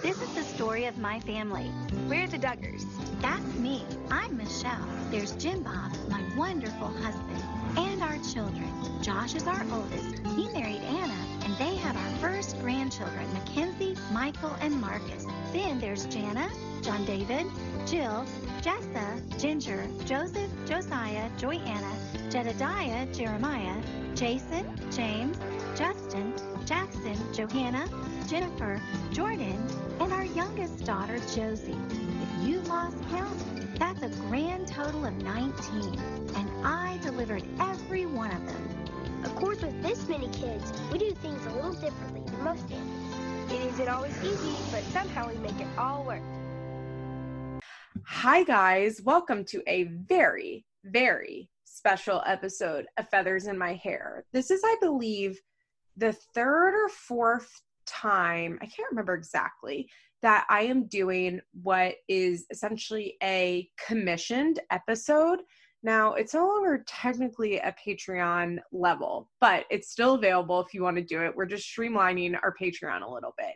This is the story of my family. We're the Duggars. That's me. I'm Michelle. There's Jim Bob, my wonderful husband, and our children. Josh is our oldest. He married Anna, and they have our first grandchildren, Mackynzie, Michael, and Marcus. Then there's Jana, John David, Jill, Jessa, Jinger, Joseph, Josiah, Joanna, Jedidiah, Jeremiah, Jason, James, Justin, Jackson, Johannah, Jennifer, Jordyn, and our youngest daughter, Josie. If you lost count, that's a grand total of 19, and I delivered every one of them. Of course, with this many kids, we do things a little differently than most families. It isn't always easy, but somehow we make it all work. Hi, guys. Welcome to a very, very special episode of Feathers in My Hair. This is, I believe, the third or fourth time, I can't remember exactly, that I am doing what is essentially a commissioned episode. Now, it's no longer technically a Patreon level, but it's still available if you want to do it. We're just streamlining our Patreon a little bit.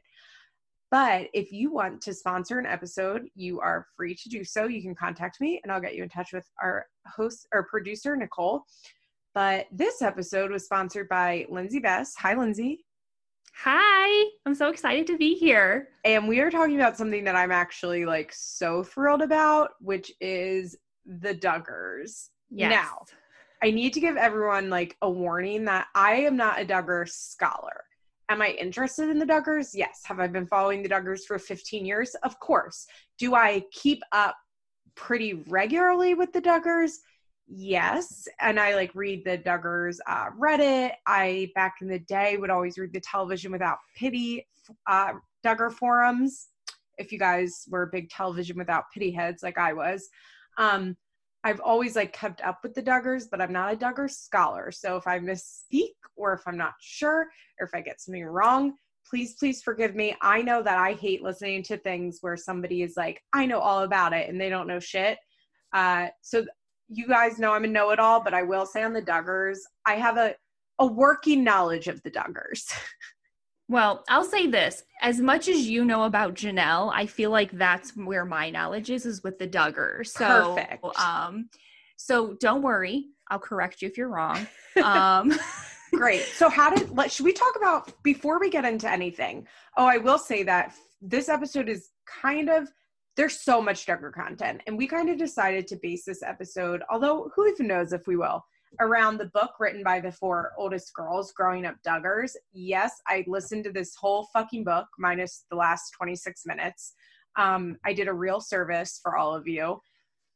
But if you want to sponsor an episode, you are free to do so. You can contact me and I'll get you in touch with our host or producer, Nicole. But this episode was sponsored by Lindsay Bess. Hi, Lindsay. Hi, I'm so excited to be here. And we are talking about something that I'm actually like so thrilled about, which is the Duggars. Yes. Now, I need to give everyone like a warning that I am not a Duggar scholar. Am I interested in the Duggars? Yes. Have I been following the Duggars for 15 years? Of course. Do I keep up pretty regularly with the Duggars? Yes. And I like read the Duggars uh, Reddit. I, back in the day, would always read the Television Without Pity uh, Duggar forums. If you guys were big Television Without Pity heads like I was. Um, I've always like kept up with the Duggars, but I'm not a Duggar scholar. So if I misspeak or if I'm not sure or if I get something wrong, please, please forgive me. I know that I hate listening to things where somebody is like, I know all about it and they don't know shit. Uh, so you guys know I'm a know-it-all, but I will say on the Duggars, I have a a working knowledge of the Duggars. Well, I'll say this. As much as you know about Janelle, I feel like that's where my knowledge is, is with the Duggars. So, Perfect. um, so don't worry. I'll correct you if you're wrong. Um, Great. So how did let should we talk about before we get into anything? Oh, I will say that this episode is kind of there's so much Duggar content, and we kind of decided to base this episode, although who even knows if we will, around the book written by the four oldest girls growing up Duggars. Yes, I listened to this whole fucking book minus the last 26 minutes. Um, I did a real service for all of you,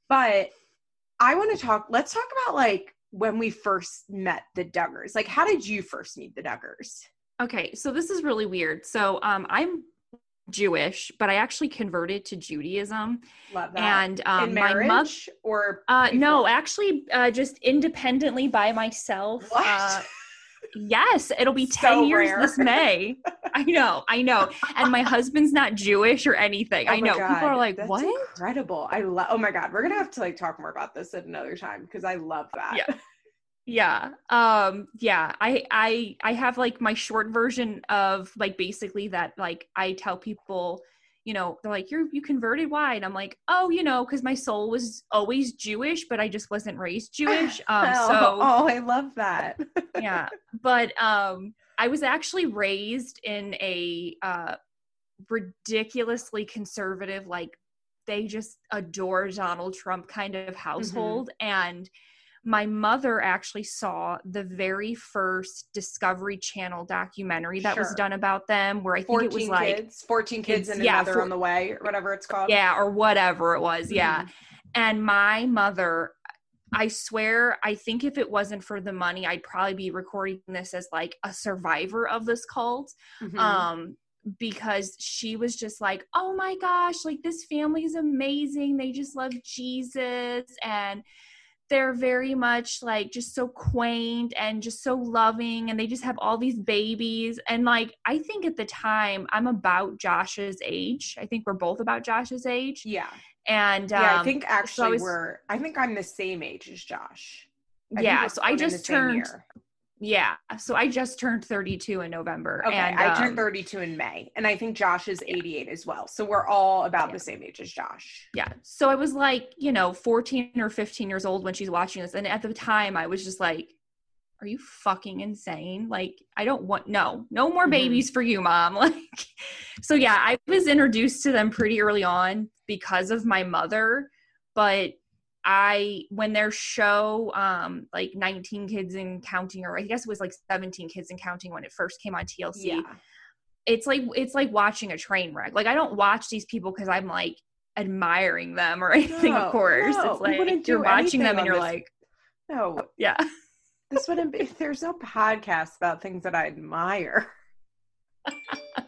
but I want to talk. Let's talk about like when we first met the Duggars. Like, how did you first meet the Duggars? okay, so this is really weird. So um, I'm Jewish, but I actually converted to Judaism. Love that. And um, my mother, or uh, no, actually, uh, just independently by myself. What? Uh, yes, it'll be So 10 years rare. this May. I know, I know. And my husband's not Jewish or anything. Oh I know. People are like, that's what? Incredible. I love. Oh my god, we're gonna have to like talk more about this at another time because I love that. Yeah. Yeah. Um yeah, I I I have like my short version of like basically that like I tell people, you know, they're like you're you converted why? And I'm like, "Oh, you know, cuz my soul was always Jewish, but I just wasn't raised Jewish." Um oh, so oh, I love that. yeah. But um I was actually raised in a uh ridiculously conservative like they just adore Donald Trump kind of household and my mother actually saw the very first Discovery Channel documentary that was done about them where I think it was like kids, fourteen kids, Kids, and yeah, another four- on the way, or whatever it's called. yeah or whatever it was yeah Mhm. and my mother i swear i think if it wasn't for the money i'd probably be recording this as like a survivor of this cult Mhm. um because she was just like oh my gosh like this family is amazing they just love jesus and they're very much like just so quaint and just so loving and they just have all these babies and like i think at the time i'm about josh's age i think we're both about josh's age yeah, and um, yeah. I think actually I was- we're. I think I'm the same age as Josh. I yeah so i just turned year. Yeah. So I just turned 32 in November. Okay, and, I um, turned 32 in May, and I think Josh is 88 as well. So we're all about Yeah. the same age as Josh. Yeah. So I was like, you know, 14 or 15 years old when she's watching this. And at the time, I was just like, are you fucking insane? Like, I don't want, no, no more Mhm. babies for you, mom. Like, so yeah, I was introduced to them pretty early on because of my mother. But I, when their show, um, like 19 Kids and Counting, or I guess it was like 17 Kids and Counting when it first came on TLC, Yeah. it's like it's like watching a train wreck. Like I don't watch these people because I'm like admiring them or anything. No, of course, no, it's like you're watching them and you're this. like, No, yeah, this wouldn't be. There's no podcast about things that I admire.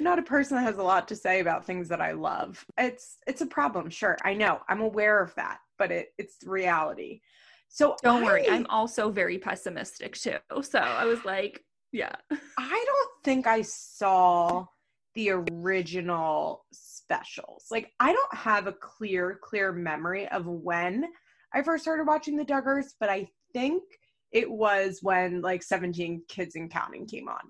Not a person that has a lot to say about things that I love. It's it's a problem, sure. I know. I'm aware of that, but it it's reality. So don't worry. I- I'm also very pessimistic too. So I was like, yeah, I don't think I saw the original specials. Like I don't have a clear, clear memory of when I first started watching the Duggars, but I think it was when like 17 Kids and Counting came on.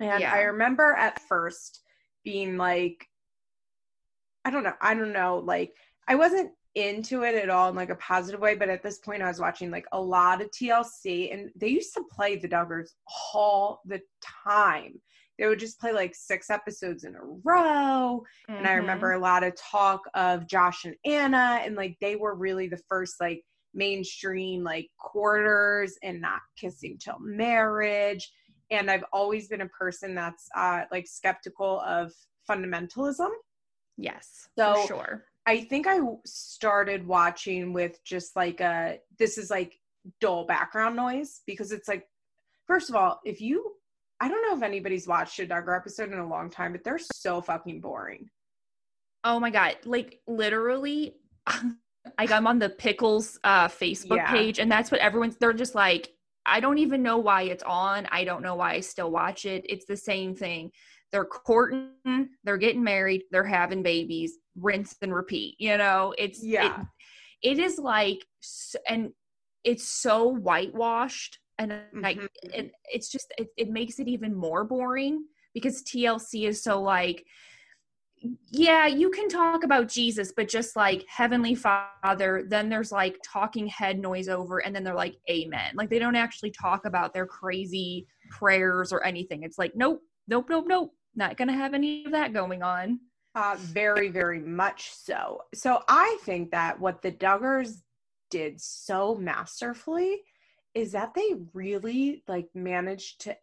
And Yeah. I remember at first being like, I don't know, I don't know, like I wasn't into it at all in like a positive way, but at this point I was watching like a lot of TLC and they used to play the Duggars all the time. They would just play like six episodes in a row. And I remember mm-hmm. a lot of talk of Josh and Anna, and like they were really the first like mainstream like quarters and not kissing till marriage. And I've always been a person that's uh, like skeptical of fundamentalism. yes, So- for sure. I think I started watching with just like a this is like dull background noise because it's like first of all, if you I don't know if anybody's watched a Duggar episode in a long time, but they're so fucking boring. Oh my god, like literally. Like I'm on the Pickles uh, Facebook Yeah. page, and that's what everyone's. They're just like, I don't even know why it's on. I don't know why I still watch it. It's the same thing. They're courting, they're getting married, they're having babies, rinse and repeat. You know, it's Yeah. It, it is like, and it's so whitewashed, and like, Mhm. it, it's just it, it makes it even more boring because TLC is so like yeah, you can talk about Jesus, but just like Heavenly Father, then there's like talking head noise over, and then they're like, Amen. Like they don't actually talk about their crazy prayers or anything. It's like, nope, nope, nope, nope. Not gonna have any of that going on. Uh, very, very much so. So I think that what the Duggars did so masterfully is that they really like managed to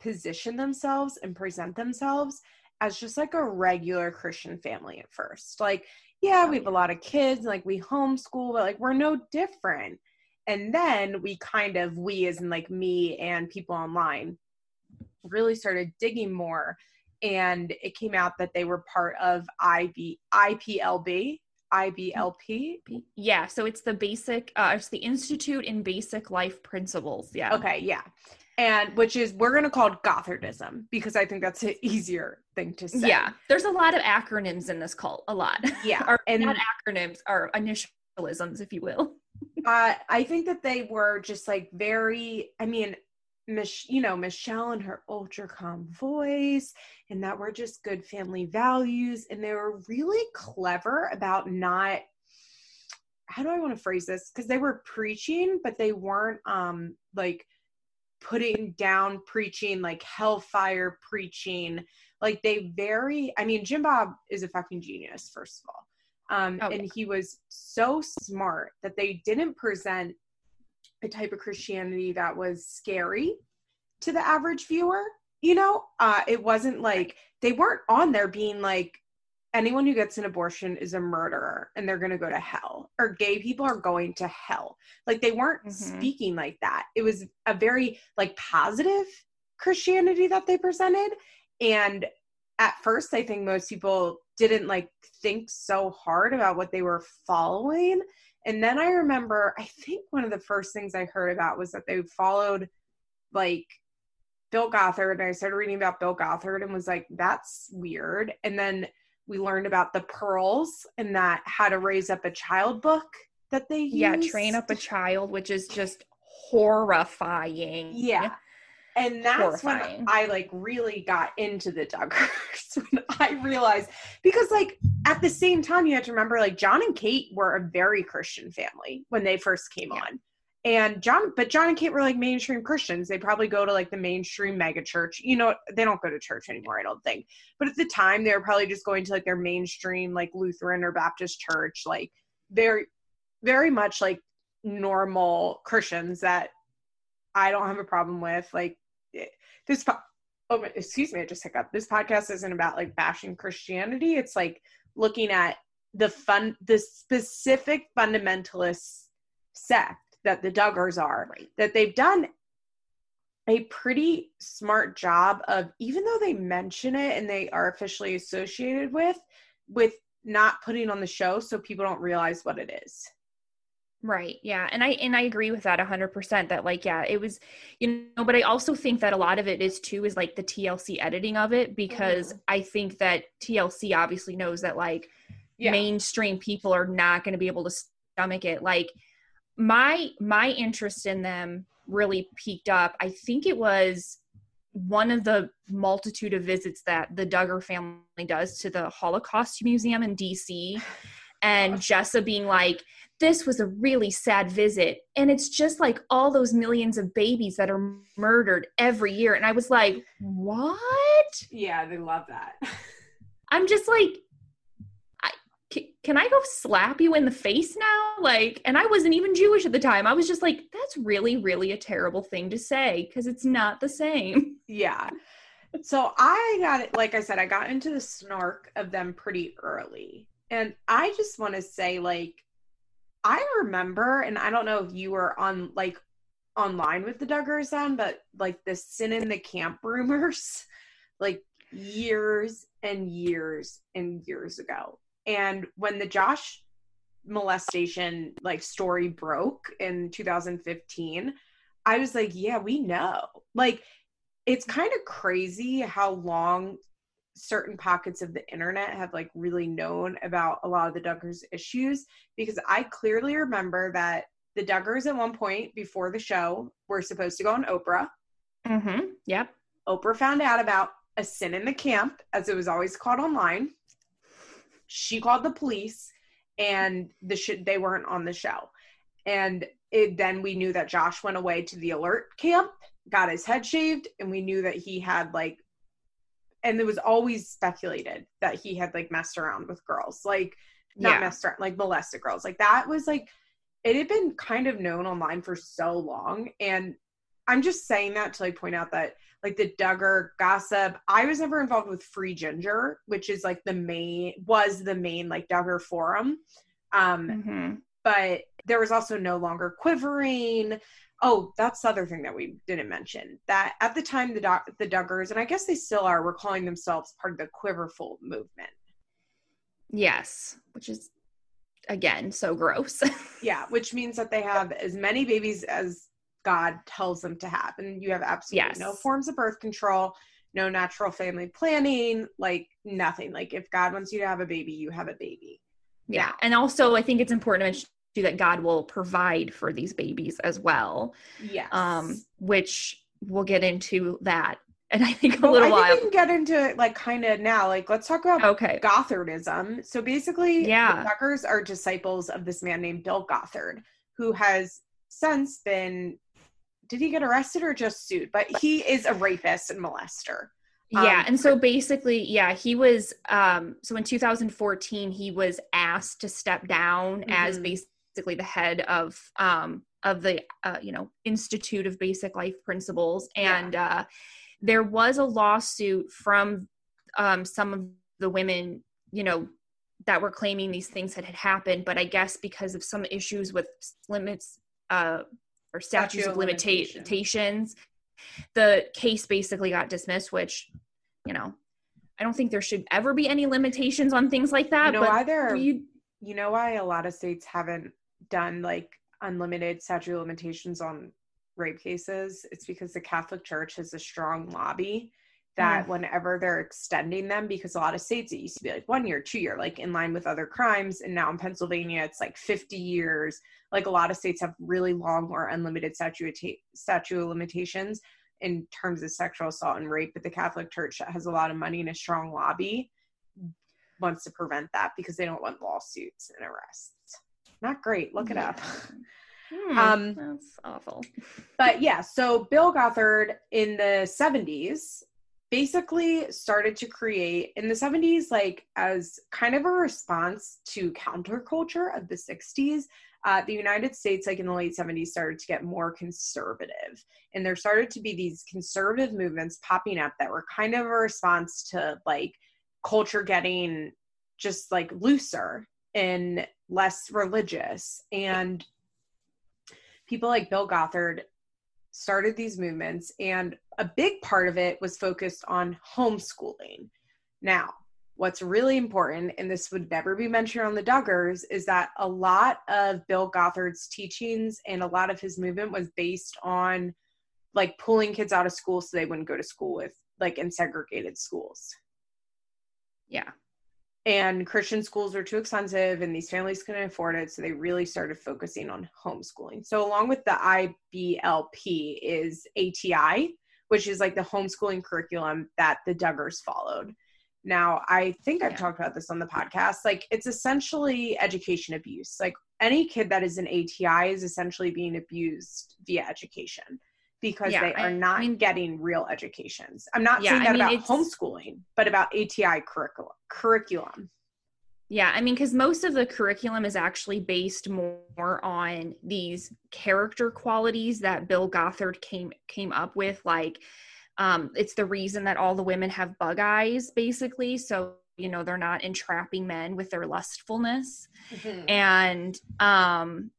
position themselves and present themselves as just like a regular Christian family at first. Like, yeah, we have a lot of kids, like we homeschool, but like we're no different. And then we kind of, we as in like me and people online, really started digging more and it came out that they were part of IB, IPLB, IBLP. Yeah, so it's the basic, uh, it's the Institute in Basic Life Principles. Yeah. Okay, yeah. And which is, we're going to call it Gothardism because I think that's an easier thing to say. Yeah, there's a lot of acronyms in this cult, a lot. Yeah. or and not acronyms, or initialisms, if you will. uh, I think that they were just like very, I mean, Mich- you know, Michelle and her ultra calm voice, and that were just good family values. And they were really clever about not, how do I want to phrase this? Because they were preaching, but they weren't um like putting down preaching, like hellfire preaching. Like they very, I mean, Jim Bob is a fucking genius, first of all. Um, Oh, and he was so smart that they didn't present a type of Christianity that was scary to the average viewer. You know, uh, it wasn't like they weren't on there being like, anyone who gets an abortion is a murderer and they're going to go to hell, or gay people are going to hell. Like they weren't Mhm. speaking like that. It was a very like positive Christianity that they presented. And at first, I think most people didn't like think so hard about what they were following. And then I remember, I think one of the first things I heard about was that they followed like Bill Gothard. And I started reading about Bill Gothard and was like, that's weird. And then we learned about the pearls and that how to raise up a child book that they used. Yeah, train up a child, which is just horrifying. Yeah. And that's Horrifying. when I like really got into the Duggars when I realized because like at the same time you have to remember like John and Kate were a very Christian family when they first came Yeah. on. And John but John and Kate were like mainstream Christians. They probably go to like the mainstream mega church. You know, they don't go to church anymore, I don't think. But at the time they were probably just going to like their mainstream like Lutheran or Baptist church, like very very much like normal Christians that I don't have a problem with. Like this, po- oh, excuse me, I just hiccup. This podcast isn't about like bashing Christianity. It's like looking at the fun, the specific fundamentalist sect that the Duggars are. Right. That they've done a pretty smart job of, even though they mention it and they are officially associated with, with not putting on the show so people don't realize what it is. Right. Yeah. And I and I agree with that 100% that like yeah, it was you know, but I also think that a lot of it is too is like the TLC editing of it because mm-hmm. I think that TLC obviously knows that like mainstream people are not going to be able to stomach it. Like my my interest in them really peaked up. I think it was one of the multitude of visits that the Duggar family does to the Holocaust Museum in DC and Jessa being like this was a really sad visit and it's just like all those millions of babies that are murdered every year and I was like what? Yeah, they love that. I'm just like, I, can I go slap you in the face now? Like, and I wasn't even Jewish at the time. I was just like, that's really, really a terrible thing to say because it's not the same. Yeah. So I got it, like I said, I got into the snark of them pretty early. And I just want to say, like, I remember, and I don't know if you were on like online with the Duggars then, but like the sin in the camp rumors, like years and years and years ago. And when the Josh molestation like story broke in 2015, I was like, yeah, we know. Like, it's kind of crazy how long certain pockets of the internet have like really known about a lot of the Duggars issues because I clearly remember that the Duggars at one point before the show were supposed to go on Oprah. Mm-hmm. Yep. Oprah found out about a sin in the camp, as it was always called online. She called the police, and the sh- they weren't on the show. And it, then we knew that Josh went away to the alert camp, got his head shaved, and we knew that he had like, and it was always speculated that he had like messed around with girls, like not Yeah. messed around, like molested girls. Like that was like, it had been kind of known online for so long, and I'm just saying that to like point out that like the Duggar gossip. I was never involved with Free Jinger, which is like the main was the main like Duggar forum. Um, Mm-hmm. but there was also no longer quivering. Oh, that's the other thing that we didn't mention. That at the time the doc, the Duggars, and I guess they still are, were calling themselves part of the Quiverful movement. Yes. Which is, again, so gross. Yeah, which means that they have as many babies as God tells them to have, and you have absolutely Yes. no forms of birth control, no natural family planning, like nothing. Like if God wants you to have a baby, you have a baby. yeah. And also, I think it's important to mention that God will provide for these babies as well, Yes. um, which we'll get into that. And I think a Well, little I think while. we can get into it like kind of now. Like let's talk about Okay. Gothardism. So basically, Yeah. the Duggars are disciples of this man named Bill Gothard, who has since been. Did he get arrested or just sued? But he is a rapist and molester. Yeah, Um, and so basically, yeah, he was um so in 2014 he was asked to step down as Mhm. Basically the head of um of the uh you know Institute of Basic Life Principles Yeah. and uh there was a lawsuit from um some of the women, you know, that were claiming these things had had happened, but I guess because of some issues with limits uh or statutes Statute of of limitation. limitations the case basically got dismissed which you know i don't think there should ever be any limitations on things like that you know but why there? you, you know why a lot of states haven't done like unlimited statute of limitations on rape cases? It's because the Catholic Church has a strong lobby that Mm. whenever they're extending them, because a lot of states it used to be like one year, two year, like in line with other crimes, and now in Pennsylvania it's like 50 years. Like a lot of states have really long or unlimited statute statute of limitations in terms of sexual assault and rape, but the Catholic Church has a lot of money and a strong lobby wants to prevent that because they don't want lawsuits and arrests. Not great. Look it up. Hmm, Um, that's awful. but yeah, so Bill Gothard in the 70s basically started to create in the 70s, like as kind of a response to counterculture of the 60s. Uh, the United States, like in the late 70s, started to get more conservative. And there started to be these conservative movements popping up that were kind of a response to like culture getting just like looser and less religious. And people like Bill Gothard started these movements, and a big part of it was focused on homeschooling. Now, what's really important, and this would never be mentioned on the Duggars, is that a lot of Bill Gothard's teachings and a lot of his movement was based on like pulling kids out of school so they wouldn't go to school with like in segregated schools Yeah. And Christian schools were too expensive and these families couldn't afford it. So they really started focusing on homeschooling. So, along with the IBLP, is ATI, which is like the homeschooling curriculum that the Duggars followed. Now, I think I've Yeah. talked about this on the podcast. Like, it's essentially education abuse. Like, any kid that is an ATI is essentially being abused via education because Yeah, they I are not mean- getting real educations. I'm not Yeah, saying I that mean, about homeschooling, but about ATI curriculum. Curriculum. Yeah, I mean, because most of the curriculum is actually based more on these character qualities that Bill Gothard came came up with. Like, um, it's the reason that all the women have bug eyes, basically. So you know they're not entrapping men with their lustfulness, and um,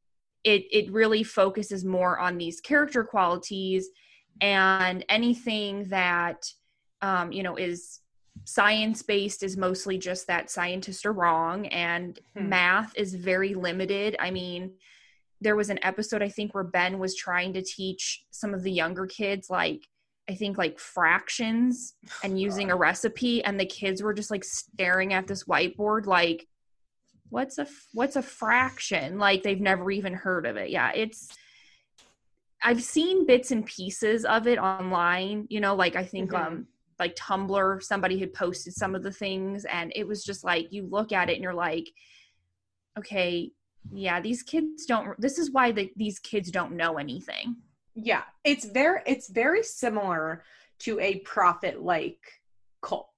it it really focuses more on these character qualities and anything that um, you know is science based is mostly just that scientists are wrong and Hmm. math is very limited i mean there was an episode i think where ben was trying to teach some of the younger kids like i think like fractions and using a recipe and the kids were just like staring at this whiteboard like what's a what's a fraction like they've never even heard of it yeah it's i've seen bits and pieces of it online you know like i think Mhm. um like tumblr somebody had posted some of the things and it was just like you look at it and you're like okay yeah these kids don't this is why the, these kids don't know anything Yeah, it's very it's very similar to a prophet like cult.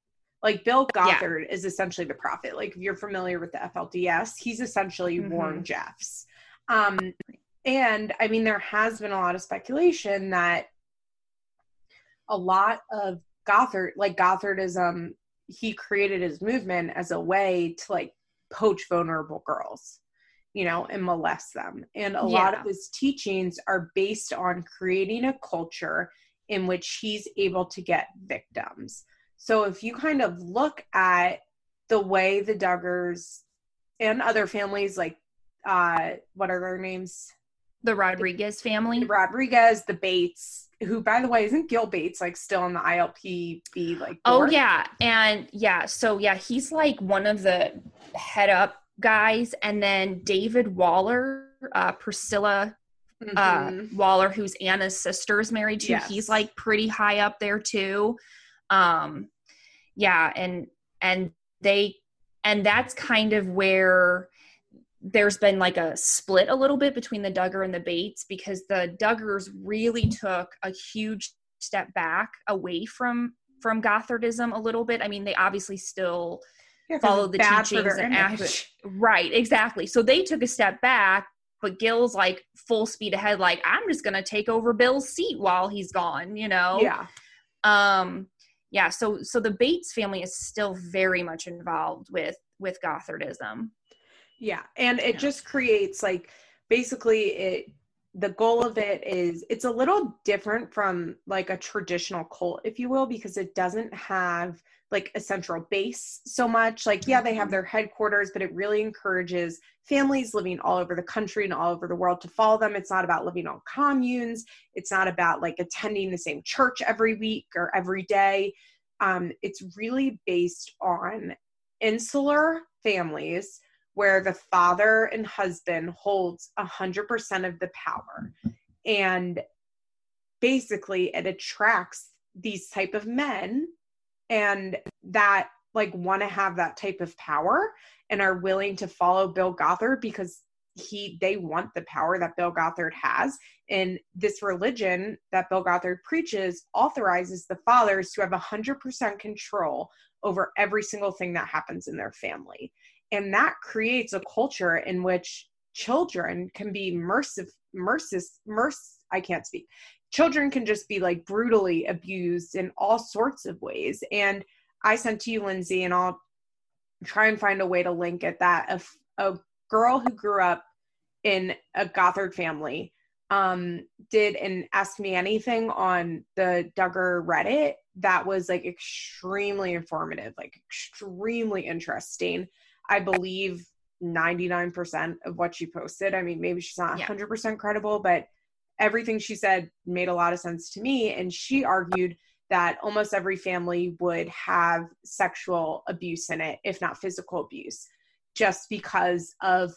Like Bill Gothard is essentially the prophet. Like if you're familiar with the FLDS, he's essentially Warren Jeffs. Um, and I mean, there has been a lot of speculation that a lot of Gothard, like Gothardism, he created his movement as a way to like poach vulnerable girls, you know, and molest them. And a lot of his teachings are based on creating a culture in which he's able to get victims. So if you kind of look at the way the Duggars and other families like uh what are their names? the rodrigues family The Rodrigues, the Bates, who by the way isn't Gil Bates like still on the ILPB like Oh yeah, and yeah, so yeah, he's like one of the head up guys, and then David Waller, uh, Priscilla uh, Mhm. Waller, who's Anna's sister, is married to. Yes. He's like pretty high up there too. Um, yeah, and and they and that's kind of where there's been like a split a little bit between the Duggar and the Bates because the Duggars really took a huge step back away from from Gothardism a little bit. I mean, they obviously still Yeah, follow the teachings and act- right, exactly. So they took a step back, but Gil's like full speed ahead, like I'm just gonna take over Bill's seat while he's gone, you know? Yeah. um yeah so so the bates family is still very much involved with with gothardism Yeah, and it Yeah. just creates like basically it the goal of it is it's a little different from like a traditional cult if you will because it doesn't have like a central base so much. Like yeah they have their headquarters but it really encourages families living all over the country and all over the world to follow them. It's not about living on communes. It's not about like attending the same church every week or every day. Um, it's really based on insular families where the father and husband holds 100% of the power. And basically it attracts these type of men and that like want to have that type of power and are willing to follow Bill Gothard because he they want the power that Bill Gothard has. And this religion that Bill Gothard preaches authorizes the fathers to have 100% control over every single thing that happens in their family and that creates a culture in which children can be mercif mercis merc I can't speak children can just be like brutally abused in all sorts of ways and I sent to you Lindsay and I'll try and find a way to link it that a, a girl who grew up in a Gothard family um, did an Ask Me Anything on the Duggar Reddit that was like extremely informative, like extremely interesting. I believe 99% of what she posted. I mean, maybe she's not 100% credible, but everything she said made a lot of sense to me. And she argued that almost every family would have sexual abuse in it, if not physical abuse, just because of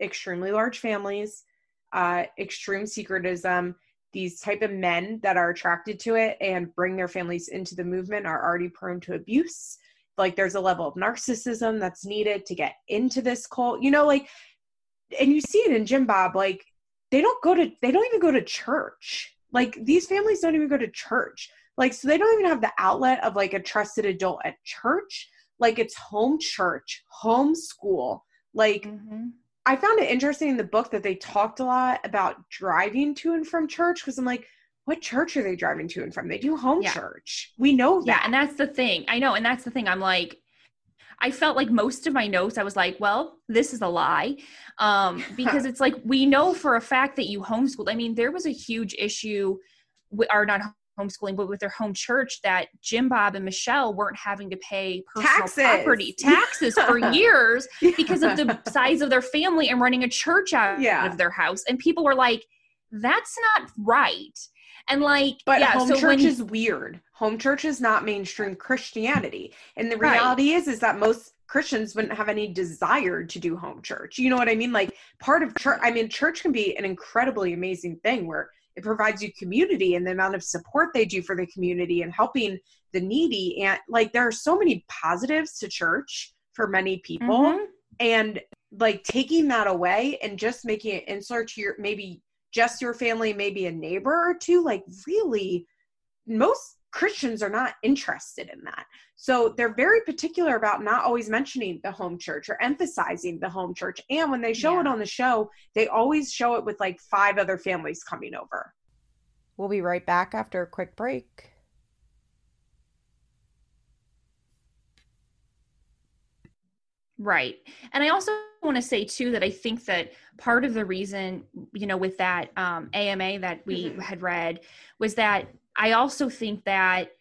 extremely large families, uh, extreme secretism. These type of men that are attracted to it and bring their families into the movement are already prone to abuse. Like there's a level of narcissism that's needed to get into this cult. You know, like, and you see it in Jim Bob. Like they don't go to, they don't even go to church. Like these families don't even go to church like, so they don't even have the outlet of like a trusted adult at church. Like, it's home church, home school. Like, mm-hmm. I found it interesting in the book that they talked a lot about driving to and from church because I'm like, what church are they driving to and from? They do home yeah. church. We know that. Yeah, and that's the thing. I know, and that's the thing. I'm like, I felt like most of my notes, I was like, well, this is a lie. Um, because it's like we know for a fact that you homeschooled. I mean, there was a huge issue, or not homeschooling, but with their home church, that Jim Bob and Michelle weren't having to pay personal taxes. property taxes for years yeah. because of the size of their family and running a church out yeah. of their house. And people were like, that's not right. And like, but yeah, home so church when, is weird. Home church is not mainstream Christianity. And the reality right. is, is that most Christians wouldn't have any desire to do home church. You know what I mean? Like part of church, I mean, church can be an incredibly amazing thing where it provides you community and the amount of support they do for the community and helping the needy and like there are so many positives to church for many people mm-hmm. and like taking that away and just making it insert to your maybe just your family maybe a neighbor or two like really most Christians are not interested in that. So they're very particular about not always mentioning the home church or emphasizing the home church. And when they show yeah. it on the show, they always show it with like five other families coming over. We'll be right back after a quick break. Right. And I also want to say too that I think that part of the reason, you know, with that um, AMA that we mm-hmm. had read was that I also think that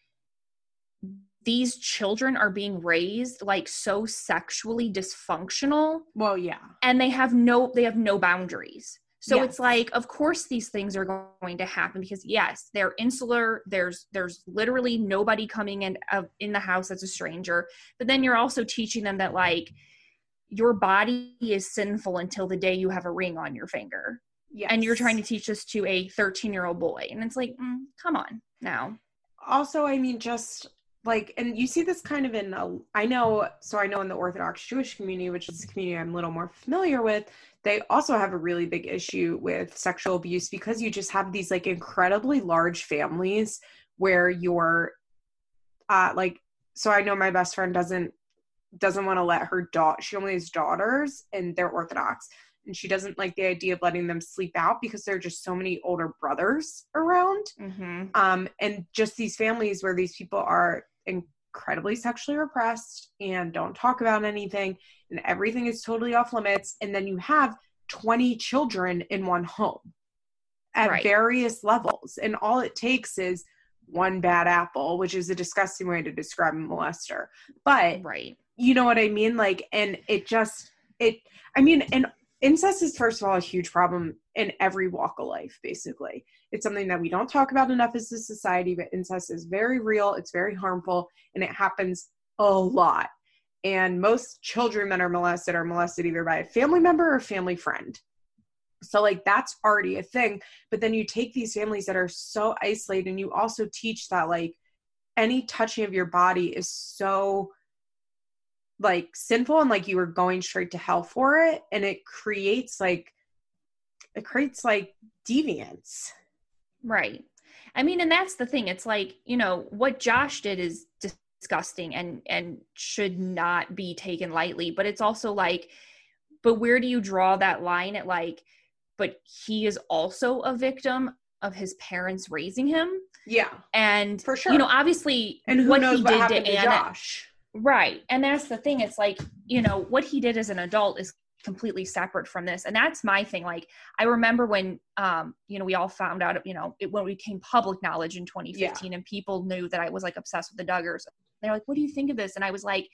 these children are being raised like so sexually dysfunctional. Well, yeah. And they have no they have no boundaries. So yes. it's like of course these things are going to happen because yes, they're insular, there's there's literally nobody coming in uh, in the house as a stranger. But then you're also teaching them that like your body is sinful until the day you have a ring on your finger. Yes. And you're trying to teach this to a 13 year old boy. And it's like, mm, come on now. Also, I mean, just like, and you see this kind of in, a, I know, so I know in the Orthodox Jewish community, which is a community I'm a little more familiar with, they also have a really big issue with sexual abuse because you just have these like incredibly large families where you're, uh, like, so I know my best friend doesn't doesn't want to let her daughter she only has daughters and they're orthodox. And she doesn't like the idea of letting them sleep out because there are just so many older brothers around. Mm-hmm. um, and just these families where these people are incredibly sexually repressed and don't talk about anything and everything is totally off limits. And then you have 20 children in one home at right. various levels. And all it takes is one bad apple which is a disgusting way to describe a molester. But right you know what i mean? Like and it just it i mean and incest is first of all a huge problem in every walk of life basically. It's something that we don't talk about enough as a society but incest is very real it's very harmful and it happens a lot. And most children that are molested are molested either by a family member or family friend. So like that's already a thing but then you take these families that are so isolated and you also teach that like any touching of your body is so like sinful and like you were going straight to hell for it and it creates like it creates like deviance Right. I mean, and that's the thing. It's like, you know, what Josh did is disgusting and and should not be taken lightly, but it's also like but where do you draw that line at like but he is also a victim of his parents raising him? yeah And For sure. You know, obviously and who what knows he what did happened to to, Anna josh Right. And that's the thing. It's like, you know, what he did as an adult is completely separate from this. And that's my thing. Like, I remember when, um, you know, we all found out, you know, it, when we became public knowledge in 2015 and people knew that I was like obsessed with the Duggars. They're like, what do you think of this? And I was like,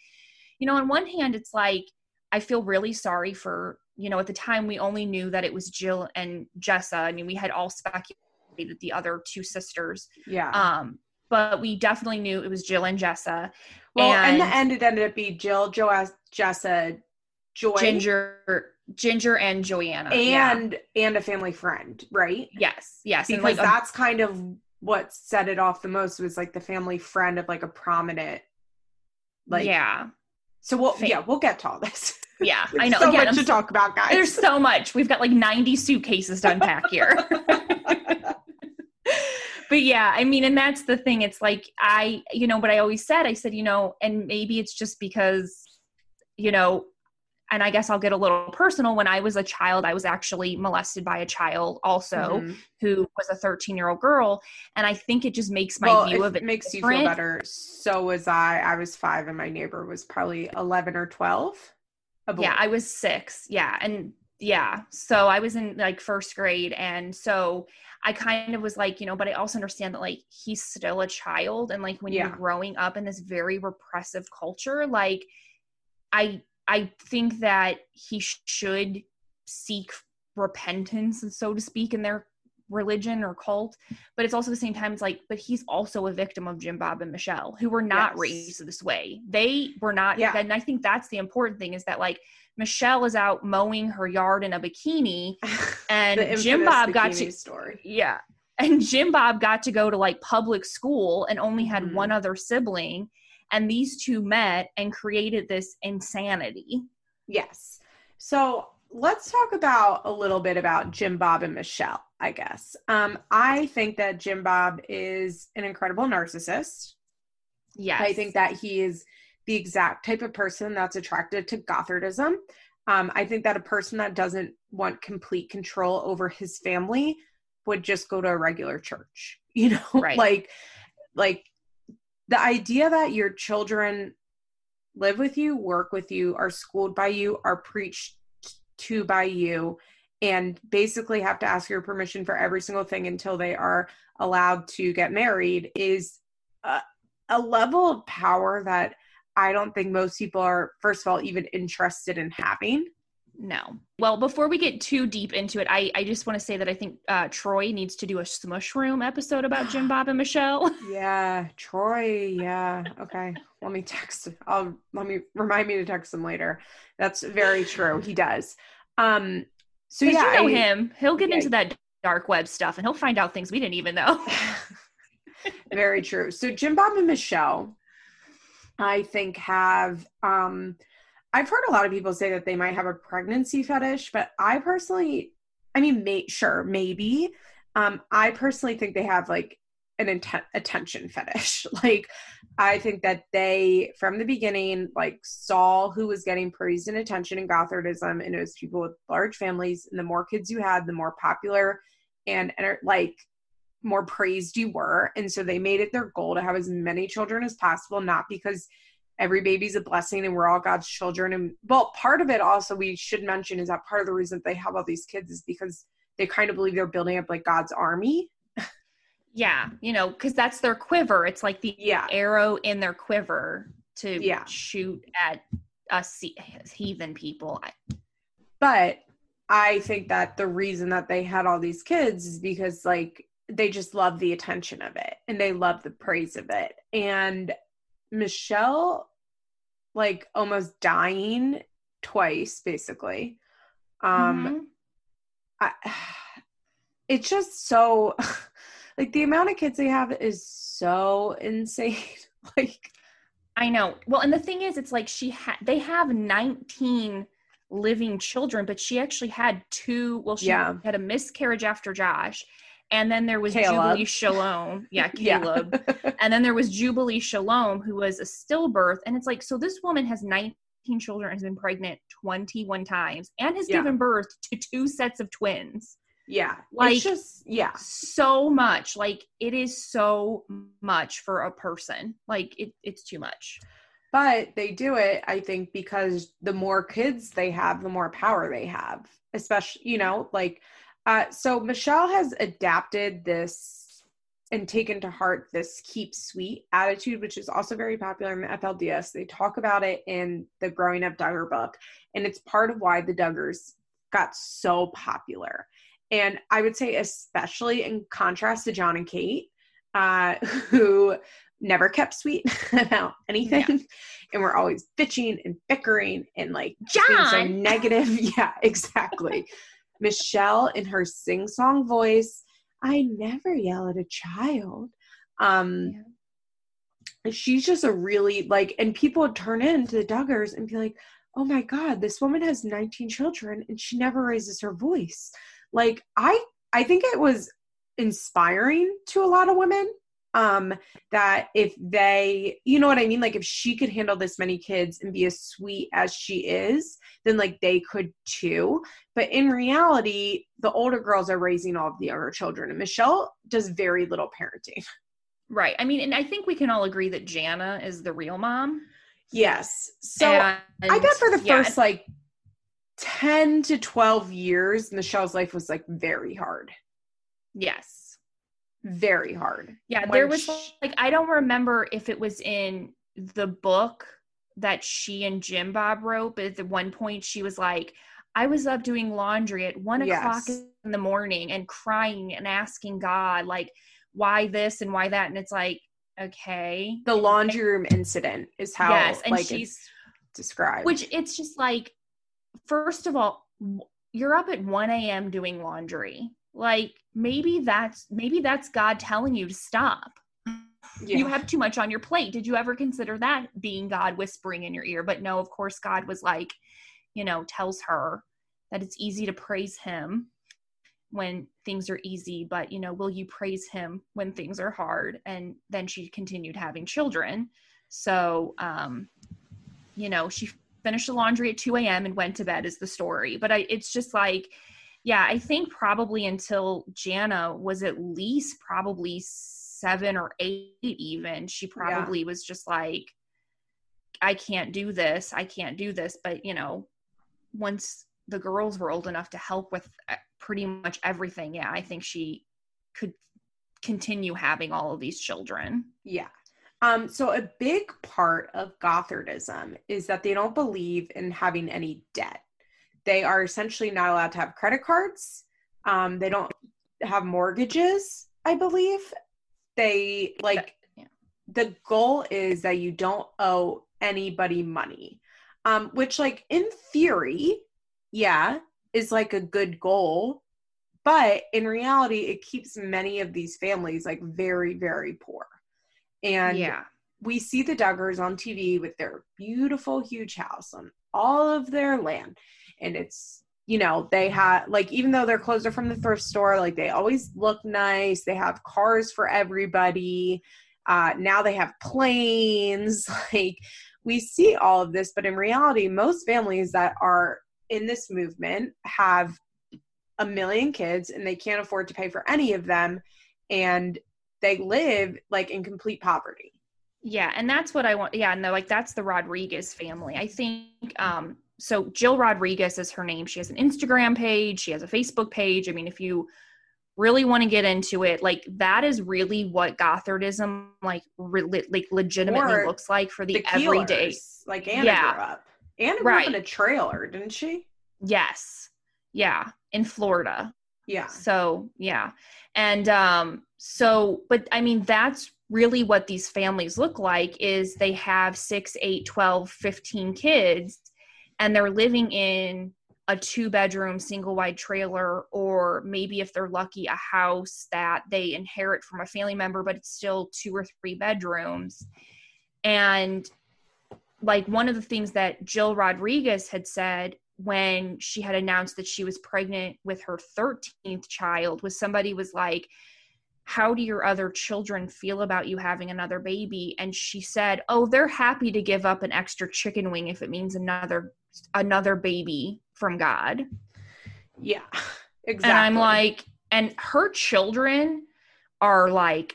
you know, on one hand, it's like, I feel really sorry for, you know, at the time we only knew that it was Jill and Jessa. I mean, we had all speculated the other two sisters. yeah Um, but we definitely knew it was Jill and Jessa. Well in the end it ended up being jill joas jessa joy Jinger, Jinger, and Joanna. yeah. and and a family friend right yes, yes, because like that's kind of what set it off the most was like the family friend of like a prominent like yeah, so we'll Fa- yeah we'll get to all this yeah. I know. so Again, much I'm to talk about guys There's so much. We've got like 90 suitcases to unpack here. but yeah, I mean, and that's the thing. It's like I, you know, but I always said, I said, you know, and maybe it's just because, you know, and I guess I'll get a little personal. When I was a child, I was actually molested by a child also Mhm. who was a 13 year old girl. And I think it just makes my well, view it of it makes you feel better. So was I. I was five, and my neighbor was probably eleven or twelve. Yeah, I was six. Yeah. And yeah. So I was in like first grade. And so I kind of was like, you know, but I also understand that like he's still a child. And like when Yeah. you're growing up in this very repressive culture, like I I think that he sh- should seek repentance, and so to speak, in their religion or cult. But it's also the same time, it's like, but he's also a victim of Jim Bob and Michelle, who were not Yes. raised this way. They were not. Yeah. And I think that's the important thing is that like Michelle is out mowing her yard in a bikini, and Jim Bob got to story. yeah, and Jim Bob got to go to like public school and only had Mhm. one other sibling, and these two met and created this insanity. Yes. So let's talk about a little bit about Jim Bob and Michelle, I guess. Um, I think that Jim Bob is an incredible narcissist. Yes, I think that he is the exact type of person that's attracted to Gothardism. Um, I think that a person that doesn't want complete control over his family would just go to a regular church. You know, Right. like like the idea that your children live with you, work with you, are schooled by you, are preached to by you, and basically have to ask your permission for every single thing until they are allowed to get married is a, a level of power that I don't think most people are, first of all, even interested in having. no. Well, before we get too deep into it, I I just want to say that I think uh, Troy needs to do a Smush Room episode about Jim Bob and Michelle. Yeah, Troy. Yeah. Okay. Let me text. I'll let me remind me to text him later. That's very true. He does. Um. So yeah, you know I- him. He'll get yeah. into that dark web stuff, and he'll find out things we didn't even know. very true. So Jim Bob and Michelle, I think have um I've heard a lot of people say that they might have a pregnancy fetish, but I personally I mean may sure, maybe. Um I personally think they have like an intent attention fetish. like I think that they from the beginning like saw who was getting praise and attention in Gothardism and it was people with large families and the more kids you had, the more popular and, and like more praised you were. And so they made it their goal to have as many children as possible, not because every baby's a blessing and we're all God's children. And well, part of it also we should mention is that part of the reason they have all these kids is because they kind of believe they're building up like God's army. yeah, you know, because that's their quiver. It's like the Yeah. arrow in their quiver to Yeah. shoot at us heathen people. But I think that the reason that they had all these kids is because like they just love the attention of it and they love the praise of it. And Michelle like almost dying twice basically. Um Mhm. I, it's just so like the amount of kids they have is so insane. like I know. Well, and the thing is, it's like she had, they have 19 living children, but she actually had two. Well, she Yeah. had a miscarriage after Josh. And then there was Caleb. Jubilee Shalom. Yeah, Yeah. Caleb. and then there was Jubilee Shalom, who was a stillbirth. And it's like, so this woman has 19 children, has been pregnant 21 times, and has Yeah. given birth to two sets of twins. yeah. Like- it's just yeah. So much. Like, it is so much for a person. Like, it, it's too much. But they do it, I think, because the more kids they have, the more power they have. Especially, you know, like uh so Michelle has adapted this and taken to heart this keep sweet attitude, which is also very popular in the FLDS. They talk about it in the Growing Up Duggar book, and it's part of why the Duggars got so popular. And I would say, especially in contrast to John and Kate, uh, who never kept sweet about anything and we're always bitching and bickering and like just being so negative. Yeah, exactly. Michelle in her sing-song voice, I never yell at a child. Um she's just a really like and people would turn into the Duggars and be like, "Oh my god, this woman has 19 children and she never raises her voice." Like I I think it was inspiring to a lot of women um that if they you know what i mean like if she could handle this many kids and be as sweet as she is then like they could too but in reality the older girls are raising all of the younger children and michelle does very little parenting Right. I mean, and I think we can all agree that Jana is the real mom. yes so And- i bet for the yeah, first like 10 to 12 years michelle's life was like very hard yes. Very hard Yeah, there was sh- like I don't remember if it was in the book that she and Jim Bob wrote, but at the one point she was like, I was up doing laundry at one o'clock in the morning and crying and asking God like why this and why that. And it's like, okay. the laundry room incident is how yes, and like she's described which it's just like first of all you're up at 1 a.m doing laundry like maybe that's maybe that's god telling you to stop. Yeah. you have too much on your plate. Did you ever consider that being god whispering in your ear? But no of course god was like you know tells her that it's easy to praise him when things are easy. But you know will you praise him when things are hard? And then she continued having children. So um you know she finished the laundry at 2 a.m and went to bed is the story. But I, it's just like yeah i think probably until jana was at least probably seven or eight even she probably was just like i can't do this i can't do this but you know once the girls were old enough to help with uh, pretty much everything yeah i think she could continue having all of these children Yeah. Um, so a big part of Gothardism is that they don't believe in having any debt. They are essentially not allowed to have credit cards. Um, they don't have mortgages, I believe. They like Yeah. the goal is that you don't owe anybody money. Um, which like in theory, yeah, is like a good goal. But in reality, it keeps many of these families like very, very poor. And yeah we see the Duggars on TV with their beautiful, huge house on all of their land. And it's, you know, they have, like, even though their clothes are from the thrift store, like, they always look nice. They have cars for everybody. Uh, now they have planes. Like, we see all of this, but in reality, most families that are in this movement have a million kids and they can't afford to pay for any of them. And they live like in complete poverty. Yeah, and that's what I want. Yeah, and they're like that's the Rodrigues family. I think um so Jill Rodrigues is her name. She has an Instagram page, she has a Facebook page. I mean, if you really want to get into it, like that is really what Gothardism like re- like legitimately Or looks like for the, the everyday. Kellers, like Anna Yeah. grew up. Anna grew Right. up in a trailer, didn't she? Yes. Yeah, in Florida. Yeah. So, yeah. And um so but I mean that's really what these families look like is they have 6, 8, 12, 15 kids and they're living in a two bedroom single wide trailer or maybe if they're lucky a house that they inherit from a family member but it's still two or three bedrooms. And like one of the things that Jill Rodrigues had said when she had announced that she was pregnant with her 13th child was somebody was like how do your other children feel about you having another baby and she said oh they're happy to give up an extra chicken wing if it means another another baby from god Yeah. Exactly. and i'm like and her children are like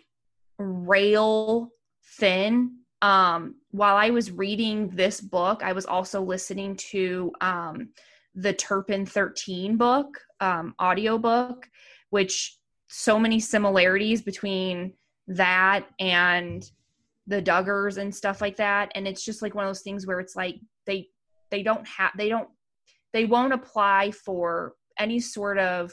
rail thin um while i was reading this book i was also listening to um the turpin 13 book um audiobook which so many similarities between that and the duggars and stuff like that and it's just like one of those things where it's like they they don't have they don't they won't apply for any sort of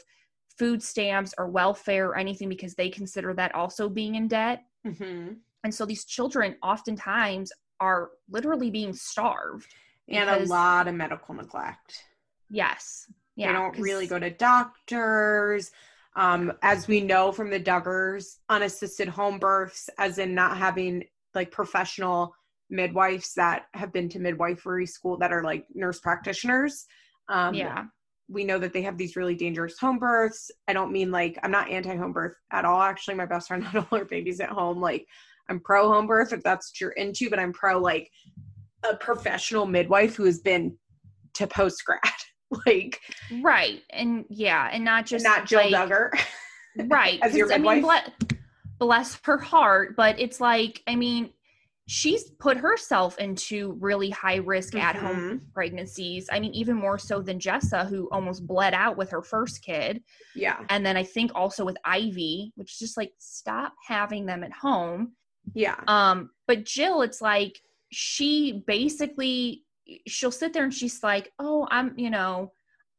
food stamps or welfare or anything because they consider that also being in debt Mhm. and so these children oftentimes are literally being starved and a lot of medical neglect. yes yeah they don't really go to doctors. Um, as we know from the Duggars, unassisted home births, as in not having like professional midwives that have been to midwifery school that are like nurse practitioners. Um, yeah we know that they have these really dangerous home births. I don't mean like I'm not anti home birth at all. Actually, my best friend had all her babies at home. Like I'm pro home birth if that's what you're into, but I'm pro like a professional midwife who has been to post grad. like right and yeah and not just not Jill like, Duggar. right as your 'cause, I mean, ble- bless her heart but it's like i mean she's put herself into really high risk at home Mhm. pregnancies i mean even more so than jessa who almost bled out with her first kid Yeah. and then i think also with ivy which is just like stop having them at home Yeah. um but jill it's like she basically she'll sit there and she's like oh i'm you know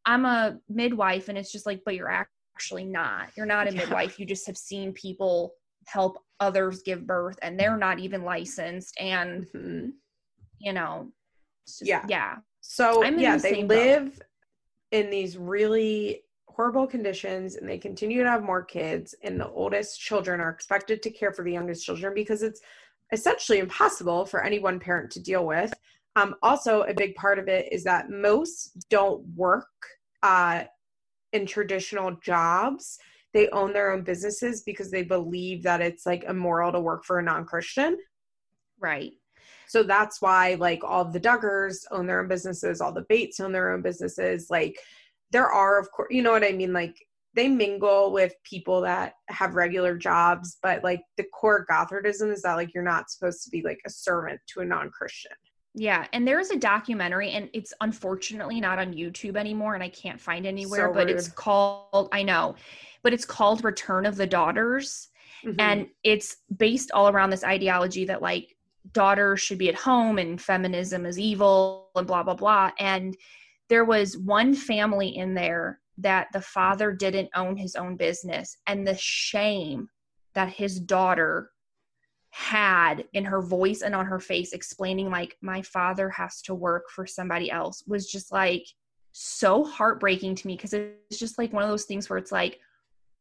i'm a midwife and it's just like but you're actually not you're not a Yeah. midwife you just have seen people help others give birth and they're not even licensed and Mhm. you know just, Yeah. yeah So yeah, the they same boat. live in these really horrible conditions and they continue to have more kids and the oldest children are expected to care for the youngest children because it's essentially impossible for any one parent to deal with. Um, also, a big part of it is that most don't work uh, in traditional jobs. They own their own businesses because they believe that it's like immoral to work for a non-Christian. right So that's why like all the Duggars own their own businesses, all the Bates own their own businesses. Like there are of course, you know what I mean? Like they mingle with people that have regular jobs, but like the core Gothardism is that like you're not supposed to be like a servant to a non-Christian. Yeah and there's a documentary and it's unfortunately not on youtube anymore and i can't find anywhere So but it's called i know but it's called return of the daughters Mhm. and it's based all around this ideology that like daughters should be at home and feminism is evil and blah blah blah and there was one family in there that the father didn't own his own business and the shame that his daughter had in her voice and on her face explaining like my father has to work for somebody else was just like so heartbreaking to me because it's just like one of those things where it's like